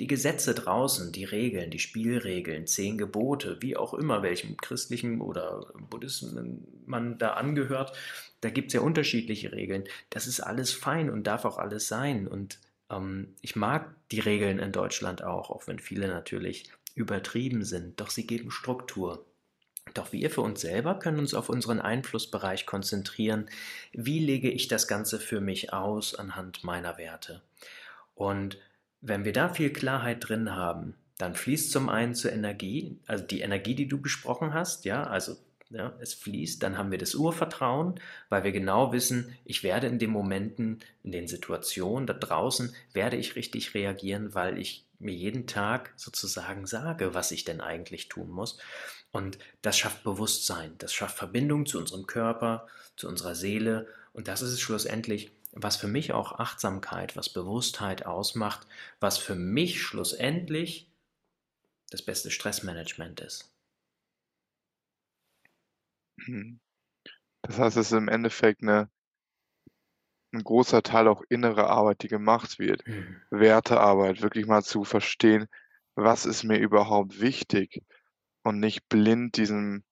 Die Gesetze draußen, die Regeln, die Spielregeln, zehn Gebote, wie auch immer, welchem christlichen oder Buddhismus man da angehört, da gibt es ja unterschiedliche Regeln. Das ist alles fein und darf auch alles sein. Und ich mag die Regeln in Deutschland auch, auch wenn viele natürlich übertrieben sind, doch sie geben Struktur. Doch wir für uns selber können uns auf unseren Einflussbereich konzentrieren. Wie lege ich das Ganze für mich aus anhand meiner Werte? Und wenn wir da viel Klarheit drin haben, dann fließt zum einen zur Energie, also die Energie, die du besprochen hast, ja, also ja, es fließt, dann haben wir das Urvertrauen, weil wir genau wissen, ich werde in den Momenten, in den Situationen da draußen, werde ich richtig reagieren, weil ich mir jeden Tag sozusagen sage, was ich denn eigentlich tun muss. Und das schafft Bewusstsein, das schafft Verbindung zu unserem Körper, zu unserer Seele. Und das ist es schlussendlich, was für mich auch Achtsamkeit, was Bewusstheit ausmacht, was für mich schlussendlich das beste Stressmanagement ist. Mhm. Das heißt, es ist im Endeffekt eine, ein großer Teil auch innere Arbeit, die gemacht wird. Mhm. Wertearbeit, wirklich mal zu verstehen, was ist mir überhaupt wichtig und nicht blind diesem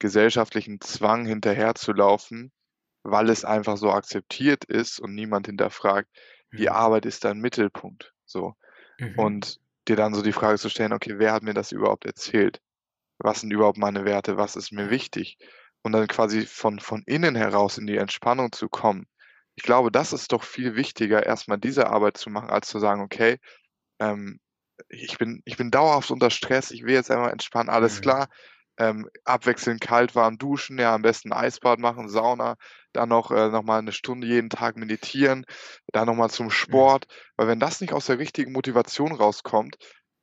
gesellschaftlichen Zwang hinterherzulaufen, weil es einfach so akzeptiert ist und niemand hinterfragt, die mhm. Arbeit ist dein Mittelpunkt, so. Mhm. Und dir dann so die Frage zu stellen: „Okay, wer hat mir das überhaupt erzählt? Was sind überhaupt meine Werte? Was ist mir wichtig?“ Und dann quasi von von innen heraus in die Entspannung zu kommen. Ich glaube, das ist doch viel wichtiger, erstmal diese Arbeit zu machen, als zu sagen: „Okay, ähm, ich bin ich bin dauerhaft unter Stress, ich will jetzt einmal entspannen, alles Mhm. klar.“ ähm, abwechselnd kalt, warm duschen, ja, am besten Eisbad machen, Sauna, dann noch, äh, noch mal 'ne Stunde jeden Tag meditieren, dann noch mal zum mhm. Sport. Weil wenn das nicht aus der richtigen Motivation rauskommt,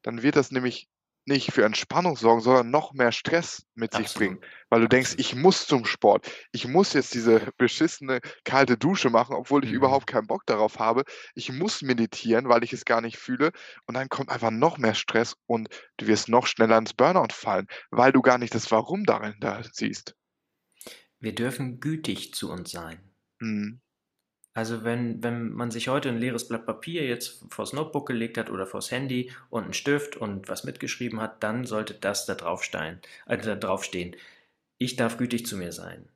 dann wird das nämlich nicht für Entspannung sorgen, sondern noch mehr Stress mit sich bringen, weil du denkst: „Ich muss zum Sport. Ich muss jetzt diese beschissene kalte Dusche machen, obwohl ich Mhm. überhaupt keinen Bock darauf habe. Ich muss meditieren, weil ich es gar nicht fühle.“ Und dann kommt einfach noch mehr Stress und du wirst noch schneller ins Burnout fallen, weil du gar nicht das Warum darin da siehst. Wir dürfen gütig zu uns sein. Mhm. Also wenn, wenn man sich heute ein leeres Blatt Papier jetzt vors Notebook gelegt hat oder vors Handy und einen Stift und was mitgeschrieben hat, dann sollte das da draufstehen. Äh, da draufstehen. Ich darf gütig zu mir sein.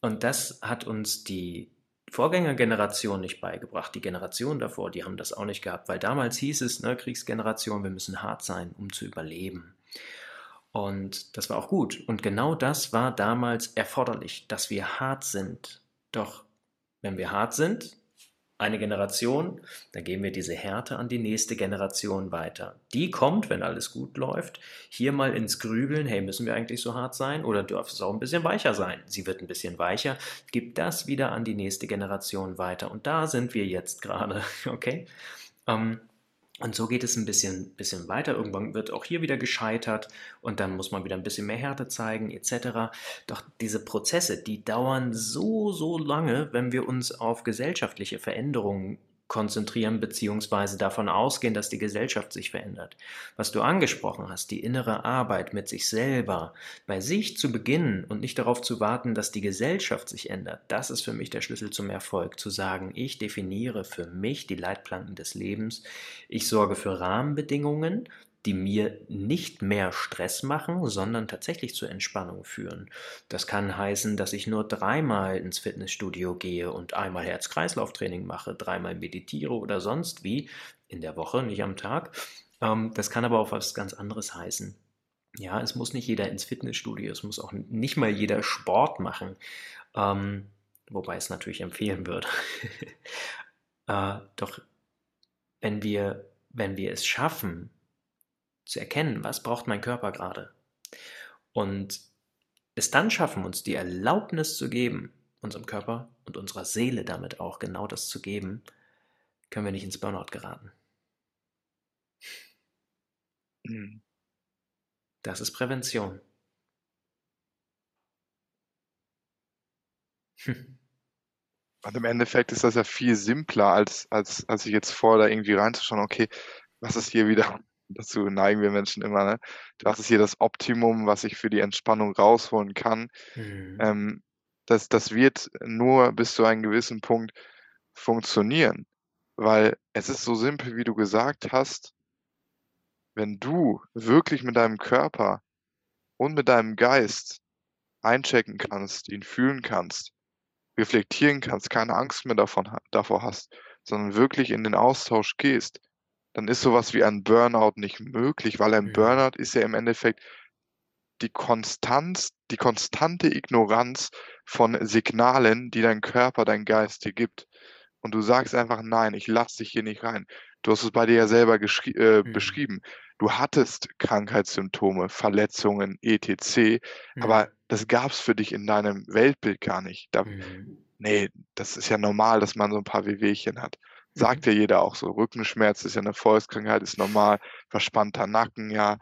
Und das hat uns die Vorgängergeneration nicht beigebracht. Die Generation davor, die haben das auch nicht gehabt, weil damals hieß es, ne, Kriegsgeneration, wir müssen hart sein, um zu überleben. Und das war auch gut. Und genau das war damals erforderlich, dass wir hart sind. Doch wenn wir hart sind, eine Generation, dann geben wir diese Härte an die nächste Generation weiter. Die kommt, wenn alles gut läuft, hier mal ins Grübeln, hey, müssen wir eigentlich so hart sein oder darf es auch ein bisschen weicher sein? Sie wird ein bisschen weicher, gibt das wieder an die nächste Generation weiter. Und da sind wir jetzt gerade, okay? Ähm, und so geht es ein bisschen, bisschen weiter. Irgendwann wird auch hier wieder gescheitert und dann muss man wieder ein bisschen mehr Härte zeigen etc. Doch diese Prozesse, die dauern so, so lange, wenn wir uns auf gesellschaftliche Veränderungen konzentrieren bzw. davon ausgehen, dass die Gesellschaft sich verändert. Was du angesprochen hast, die innere Arbeit mit sich selber, bei sich zu beginnen und nicht darauf zu warten, dass die Gesellschaft sich ändert, das ist für mich der Schlüssel zum Erfolg. Zu sagen, ich definiere für mich die Leitplanken des Lebens, ich sorge für Rahmenbedingungen, die mir nicht mehr Stress machen, sondern tatsächlich zur Entspannung führen. Das kann heißen, dass ich nur dreimal ins Fitnessstudio gehe und einmal Herz-Kreislauf-Training mache, dreimal meditiere oder sonst wie in der Woche, nicht am Tag. Ähm, das kann aber auch was ganz anderes heißen. Ja, es muss nicht jeder ins Fitnessstudio, es muss auch nicht mal jeder Sport machen, ähm, wobei es natürlich empfehlen würde. äh, doch wenn wir, wenn wir es schaffen, zu erkennen, was braucht mein Körper gerade. Und es dann schaffen, uns die Erlaubnis zu geben, unserem Körper und unserer Seele damit auch genau das zu geben, können wir nicht ins Burnout geraten. Mhm. Das ist Prävention. Hm. Und im Endeffekt ist das ja viel simpler, als, als, als ich jetzt vor, da irgendwie reinzuschauen, okay, was ist hier wieder Dazu neigen wir Menschen immer, ne? Das ist hier das Optimum, was ich für die Entspannung rausholen kann. Mhm. Ähm, das das wird nur bis zu einem gewissen Punkt funktionieren, weil es ist so simpel, wie du gesagt hast wenn du wirklich mit deinem Körper und mit deinem Geist einchecken kannst, ihn fühlen kannst, reflektieren kannst, keine Angst mehr davon davor hast, sondern wirklich in den Austausch gehst dann ist sowas wie ein Burnout nicht möglich, weil ein mhm. Burnout ist ja im Endeffekt die Konstanz, die konstante Ignoranz von Signalen, die dein Körper, dein Geist dir gibt. Und du sagst einfach, nein, ich lasse dich hier nicht rein. Du hast es bei dir ja selber äh, mhm. beschrieben. Du hattest Krankheitssymptome, Verletzungen, etc., mhm. aber das gab es für dich in deinem Weltbild gar nicht. Da, mhm. Nee, das ist ja normal, dass man so ein paar Wehwehchen hat. Sagt mhm. ja jeder auch so. Rückenschmerz ist ja eine Volkskrankheit, ist normal. Verspannter Nacken, ja.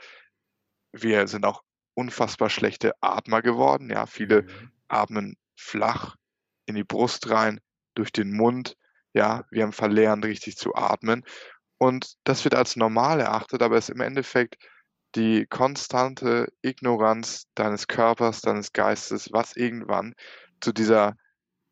Wir sind auch unfassbar schlechte Atmer geworden. Ja, viele mhm. atmen flach in die Brust rein, durch den Mund. Ja, wir haben verlernt, richtig zu atmen. Und das wird als normal erachtet, aber es ist im Endeffekt die konstante Ignoranz deines Körpers, deines Geistes, was irgendwann zu dieser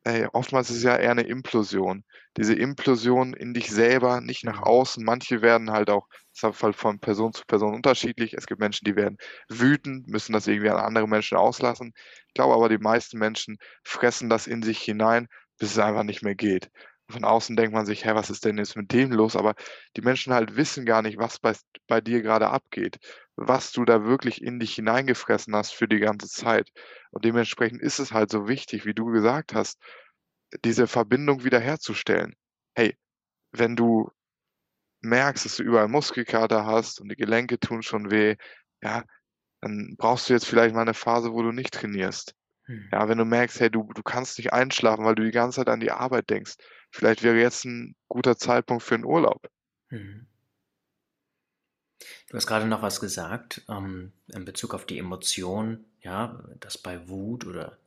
Ey, oftmals ist es ja eher eine Implosion. Diese Implosion in dich selber, nicht nach mhm. außen. Manche werden halt auch, das ist halt von Person zu Person unterschiedlich. Es gibt Menschen, die werden wütend, müssen das irgendwie an andere Menschen auslassen. Ich glaube aber, die meisten Menschen fressen das in sich hinein, bis es einfach nicht mehr geht. Von außen denkt man sich, hä, was ist denn jetzt mit dem los? Aber die Menschen halt wissen gar nicht, was bei, bei dir gerade abgeht, was du da wirklich in dich hineingefressen hast für die ganze Zeit. Und dementsprechend ist es halt so wichtig, wie du gesagt hast, diese Verbindung wiederherzustellen. Hey, wenn du merkst, dass du überall Muskelkater hast und die Gelenke tun schon weh, ja, dann brauchst du jetzt vielleicht mal eine Phase, wo du nicht trainierst. Hm. Ja, wenn du merkst, hey, du, du kannst nicht einschlafen, weil du die ganze Zeit an die Arbeit denkst. Vielleicht wäre jetzt ein guter Zeitpunkt für einen Urlaub. Hm. Du hast gerade noch was gesagt ähm, in Bezug auf die Emotion, ja, dass bei Wut oder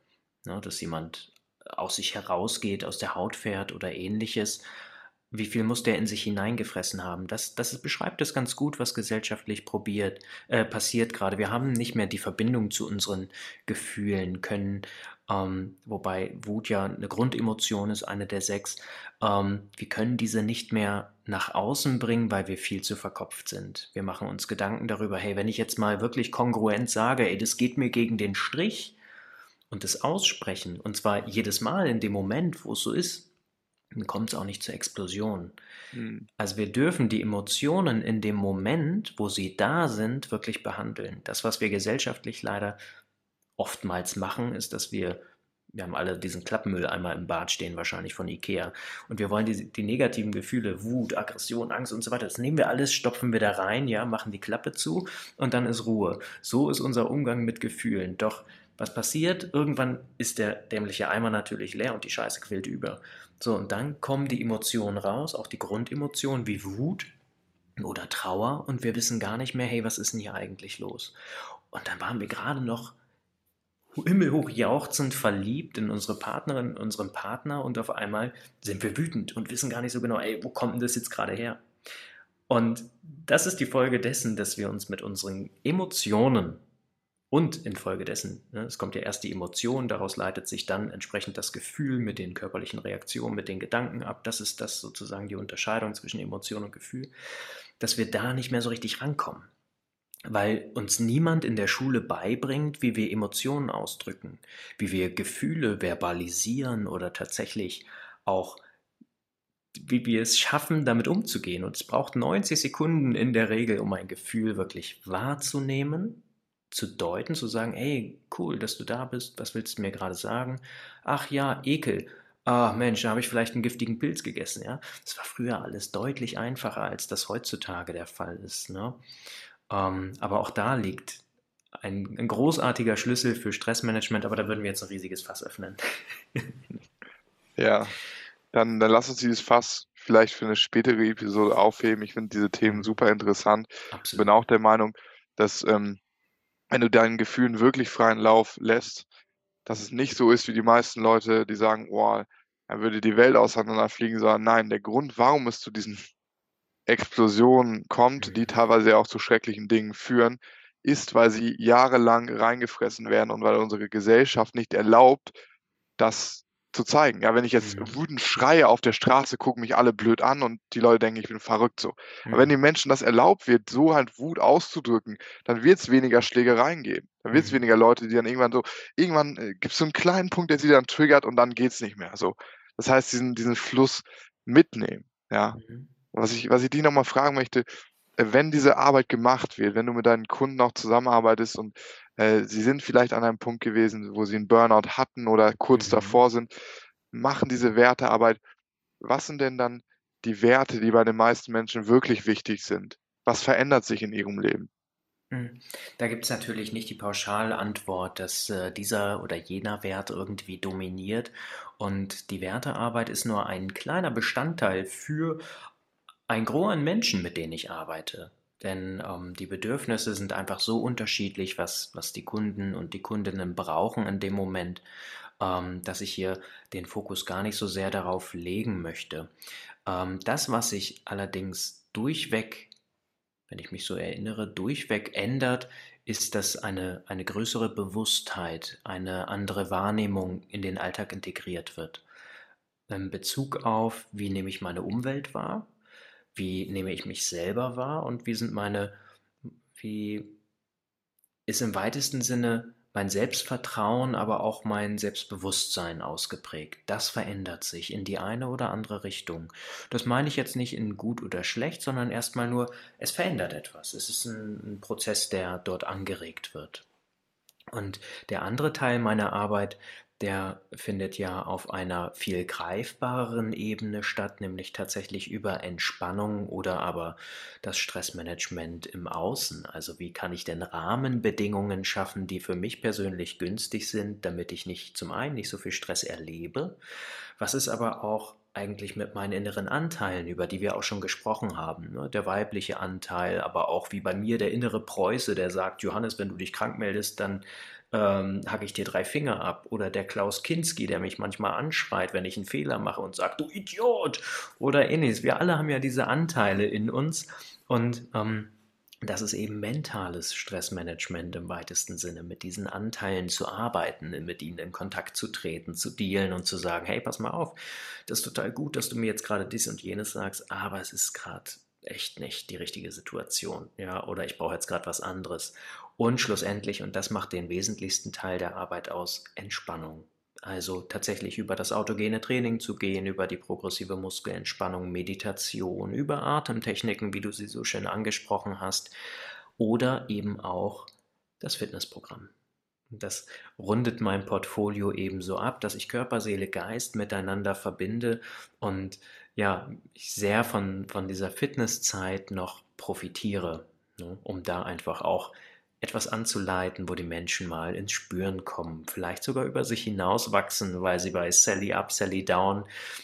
ne, dass jemand aus sich herausgeht, aus der Haut fährt oder ähnliches. Wie viel muss der in sich hineingefressen haben? Das, das beschreibt es ganz gut, was gesellschaftlich probiert, äh, passiert gerade. Wir haben nicht mehr die Verbindung zu unseren Gefühlen, können, ähm, wobei Wut ja eine Grundemotion ist, eine der sechs. Ähm, wir können diese nicht mehr nach außen bringen, weil wir viel zu verkopft sind. Wir machen uns Gedanken darüber, hey, wenn ich jetzt mal wirklich kongruent sage, ey, das geht mir gegen den Strich, und das Aussprechen, und zwar jedes Mal in dem Moment, wo es so ist, dann kommt es auch nicht zur Explosion. Mhm. Also wir dürfen die Emotionen in dem Moment, wo sie da sind, wirklich behandeln. Das, was wir gesellschaftlich leider oftmals machen, ist, dass wir, wir haben alle diesen Klappmüll einmal im Bad stehen, wahrscheinlich von Ikea, und wir wollen die, die negativen Gefühle, Wut, Aggression, Angst und so weiter, das nehmen wir alles, stopfen wir da rein, ja, machen die Klappe zu und dann ist Ruhe. So ist unser Umgang mit Gefühlen. Doch was passiert? Irgendwann ist der dämliche Eimer natürlich leer und die Scheiße quillt über. So, und dann kommen die Emotionen raus, auch die Grundemotionen wie Wut oder Trauer und wir wissen gar nicht mehr, hey, was ist denn hier eigentlich los? Und dann waren wir gerade noch himmelhoch jauchzend verliebt in unsere Partnerin, in unseren Partner und auf einmal sind wir wütend und wissen gar nicht so genau, ey, wo kommt denn das jetzt gerade her? Und das ist die Folge dessen, dass wir uns mit unseren Emotionen und infolgedessen, ne, es kommt ja erst die Emotion, daraus leitet sich dann entsprechend das Gefühl mit den körperlichen Reaktionen, mit den Gedanken ab. Das ist das sozusagen die Unterscheidung zwischen Emotion und Gefühl, dass wir da nicht mehr so richtig rankommen. weil uns niemand in der Schule beibringt, wie wir Emotionen ausdrücken, wie wir Gefühle verbalisieren oder tatsächlich auch, wie wir es schaffen, damit umzugehen. Und es braucht 90 Sekunden in der Regel, um ein Gefühl wirklich wahrzunehmen, zu deuten, zu sagen, hey, cool, dass du da bist, was willst du mir gerade sagen? Ach ja, Ekel. Ah, Mensch, da habe ich vielleicht einen giftigen Pilz gegessen, ja. Das war früher alles deutlich einfacher, als das heutzutage der Fall ist. Ne? Ähm, aber auch da liegt ein, ein, großartiger Schlüssel für Stressmanagement, aber da würden wir jetzt ein riesiges Fass öffnen. ja, dann, dann lass uns dieses Fass vielleicht für eine spätere Episode aufheben. Ich finde diese Themen super interessant. Ich Bin auch der Meinung, dass ähm, wenn du deinen Gefühlen wirklich freien Lauf lässt, dass es nicht so ist wie die meisten Leute, die sagen, oh, dann würde die Welt auseinanderfliegen, sondern nein, der Grund, warum es zu diesen Explosion kommt, die teilweise auch zu schrecklichen Dingen führen, ist, weil sie jahrelang reingefressen werden und weil unsere Gesellschaft nicht erlaubt, das zu zeigen. Ja, wenn ich jetzt mhm. wütend schreie auf der Straße, gucken mich alle blöd an und die Leute denken, ich bin verrückt so. Mhm. Aber wenn den Menschen das erlaubt wird, so halt Wut auszudrücken, dann wird es weniger Schlägereien geben. Dann wird es mhm. weniger Leute, die dann irgendwann so, irgendwann äh, gibt es so einen kleinen Punkt, der sie dann triggert und dann geht es nicht mehr. So. Das heißt, diesen, diesen Fluss mitnehmen. Ja. Mhm. Was ich, was ich dich nochmal fragen möchte, wenn diese Arbeit gemacht wird, wenn du mit deinen Kunden auch zusammenarbeitest und äh, sie sind vielleicht an einem Punkt gewesen, wo sie einen Burnout hatten oder kurz mhm. davor sind, machen diese Wertearbeit. Was sind denn dann die Werte, die bei den meisten Menschen wirklich wichtig sind? Was verändert sich in ihrem Leben? Mhm. Da gibt es natürlich nicht die Pauschalantwort, dass äh, dieser oder jener Wert irgendwie dominiert. Und die Wertearbeit ist nur ein kleiner Bestandteil für ein Gros an Menschen, mit denen ich arbeite. Denn ähm, die Bedürfnisse sind einfach so unterschiedlich, was, was die Kunden und die Kundinnen brauchen in dem Moment, ähm, dass ich hier den Fokus gar nicht so sehr darauf legen möchte. Ähm, das, was sich allerdings durchweg, wenn ich mich so erinnere, durchweg ändert, ist, dass eine, eine größere Bewusstheit, eine andere Wahrnehmung in den Alltag integriert wird. In Bezug auf, wie nehme ich meine Umwelt wahr, wie nehme ich mich selber wahr und wie sind meine, wie ist im weitesten Sinne mein Selbstvertrauen, aber auch mein Selbstbewusstsein ausgeprägt. Das verändert sich in die eine oder andere Richtung. Das meine ich jetzt nicht in gut oder schlecht, sondern erstmal nur, es verändert etwas. Es ist ein, ein Prozess, der dort angeregt wird. Und der andere Teil meiner Arbeit der findet ja auf einer viel greifbareren Ebene statt, nämlich tatsächlich über Entspannung oder aber das Stressmanagement im Außen. Also wie kann ich denn Rahmenbedingungen schaffen, die für mich persönlich günstig sind, damit ich nicht zum einen nicht so viel Stress erlebe, was ist aber auch eigentlich mit meinen inneren Anteilen, über die wir auch schon gesprochen haben. Ne? Der weibliche Anteil, aber auch wie bei mir der innere Preuße, der sagt, Johannes, wenn du dich krank meldest, dann ähm, hacke ich dir drei Finger ab. Oder der Klaus Kinski, der mich manchmal anschreit, wenn ich einen Fehler mache und sagt, du Idiot! Oder ähnliches. Wir alle haben ja diese Anteile in uns und ähm, das ist eben mentales Stressmanagement im weitesten Sinne, mit diesen Anteilen zu arbeiten, mit ihnen in Kontakt zu treten, zu dealen und zu sagen, hey, pass mal auf, das ist total gut, dass du mir jetzt gerade dies und jenes sagst, aber es ist gerade echt nicht die richtige Situation, ja, oder ich brauche jetzt gerade was anderes. Und schlussendlich, und das macht den wesentlichsten Teil der Arbeit aus, Entspannung. Also tatsächlich über das autogene Training zu gehen, über die progressive Muskelentspannung, Meditation, über Atemtechniken, wie du sie so schön angesprochen hast, oder eben auch das Fitnessprogramm. Das rundet mein Portfolio ebenso ab, dass ich Körper, Seele, Geist miteinander verbinde und ja, ich sehr von, von dieser Fitnesszeit noch profitiere, ne, um da einfach auch etwas anzuleiten, wo die Menschen mal ins Spüren kommen, vielleicht sogar über sich hinauswachsen, weil sie bei Sally Up, Sally Down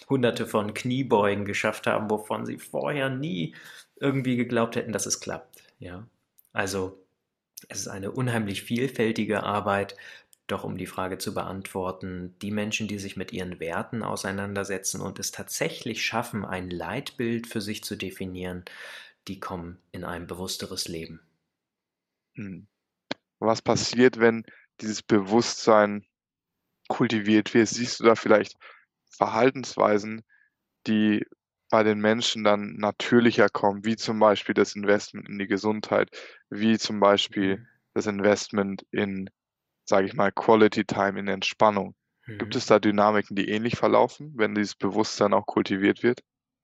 hunderte von Kniebeugen geschafft haben, wovon sie vorher nie irgendwie geglaubt hätten, dass es klappt. Ja, also es ist eine unheimlich vielfältige Arbeit, doch um die Frage zu beantworten, die Menschen, die sich mit ihren Werten auseinandersetzen und es tatsächlich schaffen, ein Leitbild für sich zu definieren, die kommen in ein bewussteres Leben. Was passiert, wenn dieses Bewusstsein kultiviert wird? Siehst du da vielleicht Verhaltensweisen, die bei den Menschen dann natürlicher kommt, wie zum Beispiel das Investment in die Gesundheit, wie zum Beispiel Mhm. das Investment in, sage ich mal, Quality Time, in Entspannung. Gibt Mhm. es da Dynamiken, die ähnlich verlaufen, wenn dieses Bewusstsein auch kultiviert wird?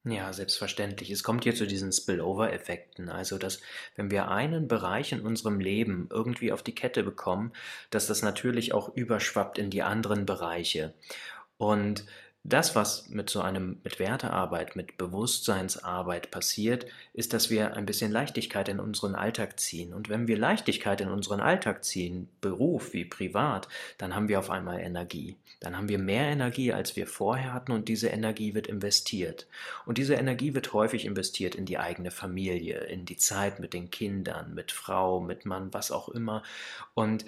Ja, selbstverständlich. Es kommt hier zu diesen Spillover-Effekten. Also, dass wenn wir einen Bereich in unserem Leben irgendwie auf die Kette bekommen, dass das natürlich auch überschwappt in die anderen Bereiche. Und das, was mit so einem mit Wertearbeit, mit Bewusstseinsarbeit passiert, ist, dass wir ein bisschen Leichtigkeit in unseren Alltag ziehen. Und wenn wir Leichtigkeit in unseren Alltag ziehen, Beruf wie privat, dann haben wir auf einmal Energie. Dann haben wir mehr Energie, als wir vorher hatten und diese Energie wird investiert. Und diese Energie wird häufig investiert in die eigene Familie, in die Zeit mit den Kindern, mit Frau, mit Mann, was auch immer. Und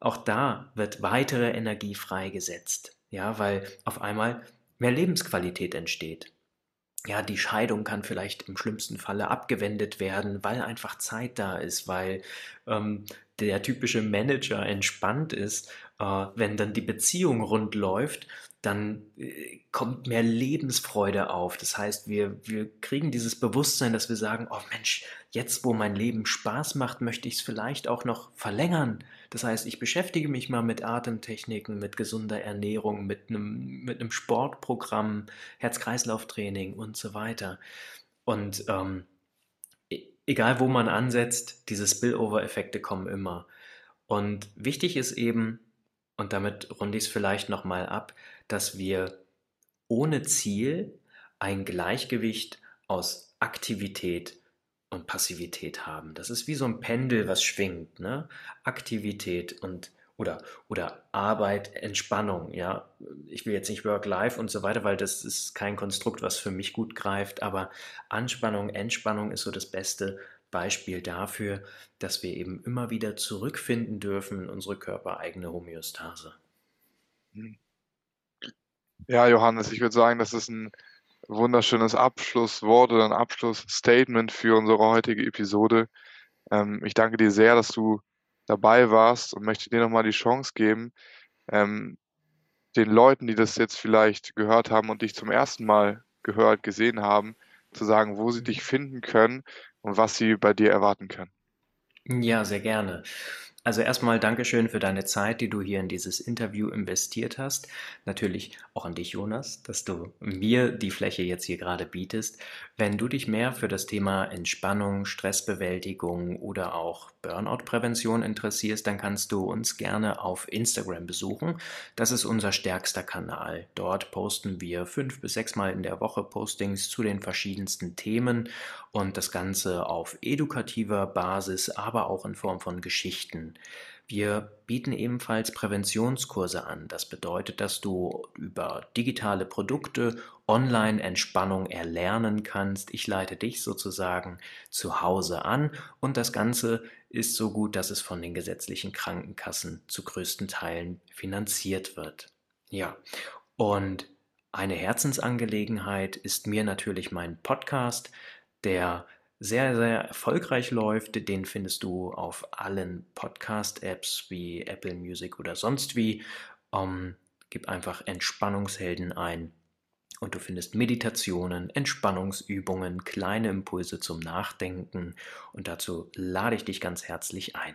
auch da wird weitere Energie freigesetzt. Ja, weil auf einmal mehr Lebensqualität entsteht. Ja, die Scheidung kann vielleicht im schlimmsten Falle abgewendet werden, weil einfach Zeit da ist, weil ähm, der typische Manager entspannt ist. Äh, wenn dann die Beziehung rund läuft, dann äh, kommt mehr Lebensfreude auf. Das heißt, wir, wir kriegen dieses Bewusstsein, dass wir sagen, oh Mensch, jetzt wo mein Leben Spaß macht, möchte ich es vielleicht auch noch verlängern. Das heißt, ich beschäftige mich mal mit Atemtechniken, mit gesunder Ernährung, mit einem, mit einem Sportprogramm, Herz-Kreislauf-Training und so weiter. Und ähm, e- egal wo man ansetzt, diese Spillover-Effekte kommen immer. Und wichtig ist eben, und damit runde ich es vielleicht nochmal ab, dass wir ohne Ziel ein Gleichgewicht aus Aktivität und Passivität haben. Das ist wie so ein Pendel, was schwingt, ne? Aktivität und oder, oder Arbeit, Entspannung, ja. Ich will jetzt nicht Work-Life und so weiter, weil das ist kein Konstrukt, was für mich gut greift, aber Anspannung, Entspannung ist so das beste Beispiel dafür, dass wir eben immer wieder zurückfinden dürfen in unsere körpereigene Homöostase. Mhm. Ja, Johannes, ich würde sagen, das ist ein wunderschönes Abschlusswort oder ein Abschlussstatement für unsere heutige Episode. Ähm, ich danke dir sehr, dass du dabei warst und möchte dir nochmal die Chance geben, ähm, den Leuten, die das jetzt vielleicht gehört haben und dich zum ersten Mal gehört, gesehen haben, zu sagen, wo sie dich finden können und was sie bei dir erwarten können. Ja, sehr gerne. Also erstmal Dankeschön für deine Zeit, die du hier in dieses Interview investiert hast. Natürlich auch an dich, Jonas, dass du mir die Fläche jetzt hier gerade bietest. Wenn du dich mehr für das Thema Entspannung, Stressbewältigung oder auch Burnout-Prävention interessierst, dann kannst du uns gerne auf Instagram besuchen. Das ist unser stärkster Kanal. Dort posten wir fünf bis sechs Mal in der Woche Postings zu den verschiedensten Themen und das Ganze auf edukativer Basis, aber auch in Form von Geschichten. Wir bieten ebenfalls Präventionskurse an. Das bedeutet, dass du über digitale Produkte online Entspannung erlernen kannst. Ich leite dich sozusagen zu Hause an und das Ganze ist so gut, dass es von den gesetzlichen Krankenkassen zu größten Teilen finanziert wird. Ja, und eine Herzensangelegenheit ist mir natürlich mein Podcast, der sehr, sehr erfolgreich läuft. Den findest du auf allen Podcast-Apps wie Apple Music oder sonst wie. Ähm, gib einfach Entspannungshelden ein und du findest Meditationen, Entspannungsübungen, kleine Impulse zum Nachdenken und dazu lade ich dich ganz herzlich ein.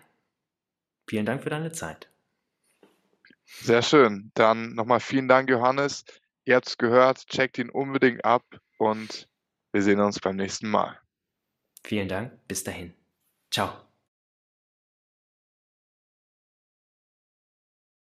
Vielen Dank für deine Zeit. Sehr schön. Dann nochmal vielen Dank, Johannes. Ihr habt es gehört, checkt ihn unbedingt ab und wir sehen uns beim nächsten Mal. Vielen Dank, bis dahin. Ciao.